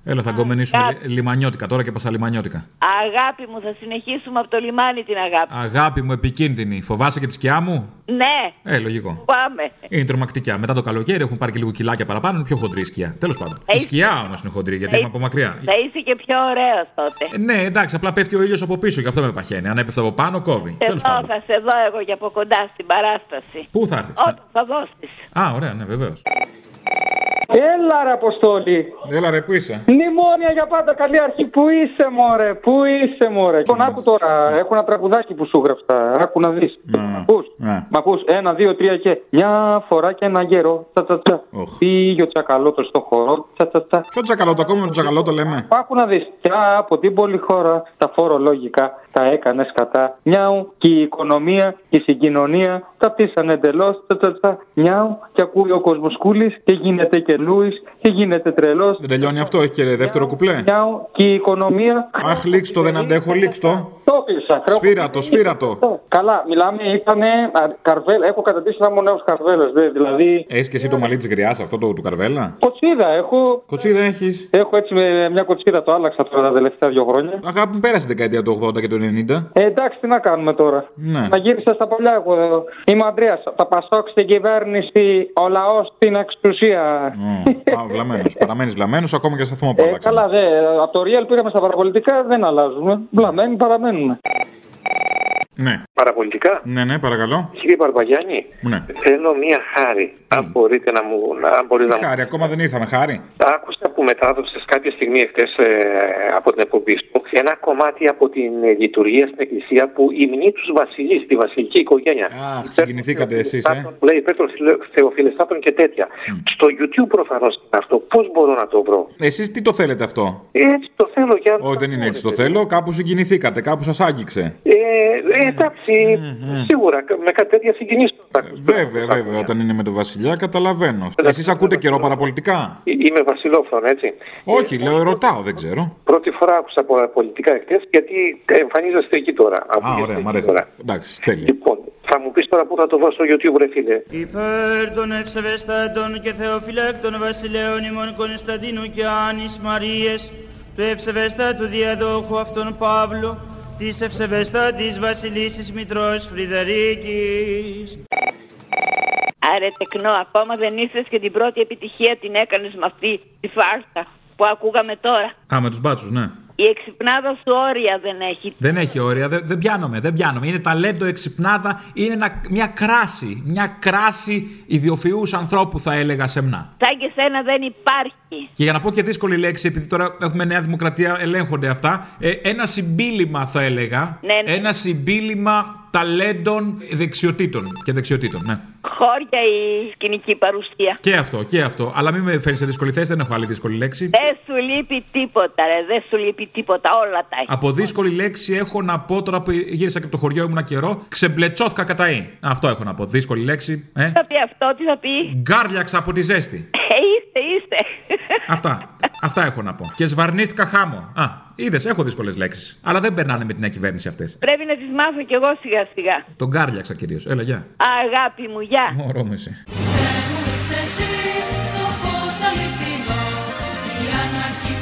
[SPEAKER 32] Έλα, θα γκομενήσουμε
[SPEAKER 45] αγάπη.
[SPEAKER 32] λι- λιμανιώτικα τώρα και πασαλιμανιώτικα.
[SPEAKER 45] Αγάπη μου, θα συνεχίσουμε από το λιμάνι την αγάπη.
[SPEAKER 32] Αγάπη μου επικίνδυνη. Φοβάσαι και τη σκιά μου;
[SPEAKER 45] Ναι,
[SPEAKER 32] Ε, λογικό.
[SPEAKER 45] πάμε.
[SPEAKER 32] Είναι τρομακτικά. Μετά το καλοκαίρι έχουν πάρει και λίγο κιλάκια παραπάνω, είναι πιο χοντρή η σκιά. Τέλος πάντων.
[SPEAKER 45] Ε,
[SPEAKER 32] Η σκιά όμως είναι χοντρή, γιατί
[SPEAKER 45] ε,
[SPEAKER 32] είμαι από μακριά.
[SPEAKER 45] Θα είσαι και πιο ωραίος τότε.
[SPEAKER 32] Ε, ναι, εντάξει, απλά πέφτει ο ήλιος από πίσω, γι' αυτό με παχαίνει. Αν έπεφτε από πάνω, κόβει. Τέλος
[SPEAKER 45] Εδώ
[SPEAKER 32] πάντων.
[SPEAKER 45] θα σε δω εγώ και από κοντά στην παράσταση.
[SPEAKER 32] Πού θα έρθεις;
[SPEAKER 45] Όταν θα δώσεις.
[SPEAKER 32] Α, ωραία, ναι, βεβαίως.
[SPEAKER 48] Έλα ρε Αποστόλη.
[SPEAKER 32] Έλα ρε, πού είσαι;
[SPEAKER 48] Μνημόνια για πάντα καλή αρχή. Πού είσαι μωρέ, πού είσαι μωρέ. Λοιπόν άκου τώρα, έχω ένα τραγουδάκι που σου γράψα. Άκου να δεις. Μ' ακούς;
[SPEAKER 32] Ναι.
[SPEAKER 48] Μ' ακούς; Ένα, δύο, τρία και. Μια φορά και ένα γέρο. Τσα τσα τσα. Πήγε ο τσακαλώτος στο χώρο. Τσα τσα τσα.
[SPEAKER 32] Ποιο τσακαλώτο, ακόμα με τον τσακαλώτο λέμε.
[SPEAKER 48] Άκου να δεις. Και από την πόλη χώρα τα φορολογικά τα έκανες κατά. Μιαου και η οικονομία και η συγκοινωνία τα πτήσανε εντελώς. Τσα τσα τσα. Μιαου και ακούει ο κοσμοσκούλης και γίνεται και Λούις και γίνεται τρελός.
[SPEAKER 32] Δεν τελειώνει αυτό, έχει και δεύτερο κουπλέ.
[SPEAKER 48] Μιαου και η οικονομία.
[SPEAKER 32] Αχ, λήξ το, δεν αντέχω, λήξ το.
[SPEAKER 48] Το πήσα.
[SPEAKER 32] Σφύρατο, σφύρατο.
[SPEAKER 48] Καλά, μιλάμε, ήτανε α, καρβέλα. Έχω καταντήσει να μου νέο καρβέλα. Δηλαδή.
[SPEAKER 32] Έχεις και εσύ το μαλλί της γριάς αυτό το του Καρβέλα;
[SPEAKER 48] Κοτσίδα έχω.
[SPEAKER 32] Κοτσίδα έχεις.
[SPEAKER 48] Έχω έτσι με μια κοτσίδα, το άλλαξα τώρα τα τελευταία δύο χρόνια.
[SPEAKER 32] Αγάπη μου πέρασε η δεκαετία του 80 και του 90.
[SPEAKER 48] Ε, εντάξει, τι να κάνουμε τώρα.
[SPEAKER 32] Ναι.
[SPEAKER 48] Να γύρισα στα παλιά εγώ. Είμαι ο Αντρέα. Θα πασώ στην κυβέρνηση, ο λαός στην εξουσία.
[SPEAKER 32] Α, βλαμμένο. Παραμένεις βλαμμένο ακόμα και σε αυτό που
[SPEAKER 48] Ε,
[SPEAKER 32] άλλαξε.
[SPEAKER 48] καλά, δε. Από το Real πήγαμε στα παραπολιτικά, δεν αλλάζουμε. Βλαμμένοι παραμένουμε.
[SPEAKER 32] Ναι.
[SPEAKER 42] Παραπολιτικά.
[SPEAKER 32] Ναι, ναι, παρακαλώ.
[SPEAKER 42] Κύριε Παρπαγιάννη,
[SPEAKER 32] Ναι.
[SPEAKER 42] θέλω μία χάρη. Αν μπορείτε να μου. να- Αν μπορείτε να μου.
[SPEAKER 32] Χάρη, ακόμα δεν ήρθαμε, χάρη.
[SPEAKER 42] Άκουσα που μετάδοσες κάποια στιγμή εχθές από την εκπομπή σου ένα κομμάτι από την ε, λειτουργία στην Εκκλησία που υμνεί τους βασιλεί, τη βασιλική οικογένεια.
[SPEAKER 32] Αχ, συγκινηθήκατε εσείς, ε.
[SPEAKER 42] Που λέει υπέρ των φιλε- θεοφιλεστάτων και τέτοια. Στο YouTube προφανώς είναι αυτό. Πώς μπορώ να το βρω;
[SPEAKER 32] Εσείς τι το θέλετε αυτό;
[SPEAKER 42] Έτσι το θέλω για
[SPEAKER 32] Όχι, δεν είναι έτσι το θέλω. Κάπου συγκινηθήκατε, κάπου σας άγγιξε.
[SPEAKER 42] Ε, ε, εντάξει, σίγουρα με κάτι τέτοια συγκινήσω.
[SPEAKER 32] Βέβαια, βέβαια. Όταν είναι με τον Βασιλιά, καταλαβαίνω. Εσείς ακούτε καιρό παραπολιτικά;
[SPEAKER 42] Είμαι βασιλόφωνο, έτσι.
[SPEAKER 32] Όχι, λέω, ρωτάω, δεν ξέρω.
[SPEAKER 42] Πρώτη φορά άκουσα από πολιτικά εχθές γιατί εμφανίζεστε εκεί τώρα.
[SPEAKER 32] Α, ωραία, μ' αρέσει. Εντάξει, τέλεια.
[SPEAKER 42] Λοιπόν, θα μου πεις τώρα πού θα το βρω στο YouTube, ρε φίλε.
[SPEAKER 49] Υπέρ των ευσεβεστάτων και θεοφυλάκτων βασιλέων ημών Κωνσταντίνου και Άνης Μαρίες, του ευσεβεστάτου διαδόχου αυτών Παύλου, της ευσεβεστάτης βασιλίσης Μητρός Φρυδερίκης.
[SPEAKER 45] Άρε τεκνό, ακόμα δεν ήρθες και την πρώτη επιτυχία την έκανες με αυτή τη φάρσα που ακούγαμε τώρα.
[SPEAKER 32] Α, με τους μπάτσους, ναι.
[SPEAKER 45] Η εξυπνάδα σου όρια δεν έχει.
[SPEAKER 32] Δεν έχει όρια, δεν, δεν πιάνομαι, δεν πιάνομαι. Είναι ταλέντο, εξυπνάδα, είναι ένα- μια κράση. Μια κράση ιδιοφυούς ανθρώπου, θα έλεγα σεμνά.
[SPEAKER 45] Σαν και σένα δεν υπάρχει.
[SPEAKER 32] Και για να πω και δύσκολη λέξη, επειδή τώρα έχουμε Νέα Δημοκρατία, ελέγχονται αυτά. ε, ένα συμπίλημα, θα έλεγα.
[SPEAKER 45] Ναι, ναι.
[SPEAKER 32] Ένα συμπίλημα ταλέντων δεξιοτήτων και δεξιοτήτων, ναι.
[SPEAKER 45] Χώρια η σκηνική παρουσία.
[SPEAKER 32] Και αυτό, και αυτό. Αλλά μην με φέρεις σε δύσκολη θέση, δεν έχω άλλη δύσκολη λέξη.
[SPEAKER 45] Δεν σου λείπει τίποτα, ρε. Δεν σου λείπει τίποτα. Όλα τα έχει.
[SPEAKER 32] Από δύσκολη λέξη έχω να πω τώρα που γύρισα και από το χωριό ήμουν καιρό. Ξεμπλετσόθηκα κατά ή. Αυτό έχω να πω. Δύσκολη λέξη. Ε.
[SPEAKER 45] Τι θα πει αυτό, τι θα πει;
[SPEAKER 32] Γκάρλιαξα από τη ζέστη.
[SPEAKER 45] Ε, είστε, είστε.
[SPEAKER 32] Αυτά. Αυτά έχω να πω. Και σβαρνίστηκα χάμω. Α, είδες, έχω δύσκολες λέξεις. Αλλά δεν περνάνε με την νέα κυβέρνηση αυτές.
[SPEAKER 45] Πρέπει να τις μάθω κι εγώ σιγά σιγά.
[SPEAKER 32] Τον γκάρλιαξα κυρίως. Έλα, γεια.
[SPEAKER 45] Αγάπη μου, γεια.
[SPEAKER 32] Μωρό μου εσύ.
[SPEAKER 17] Είσαι εσύ το φως αληθινό Η αναρχή θεϊκή φωτό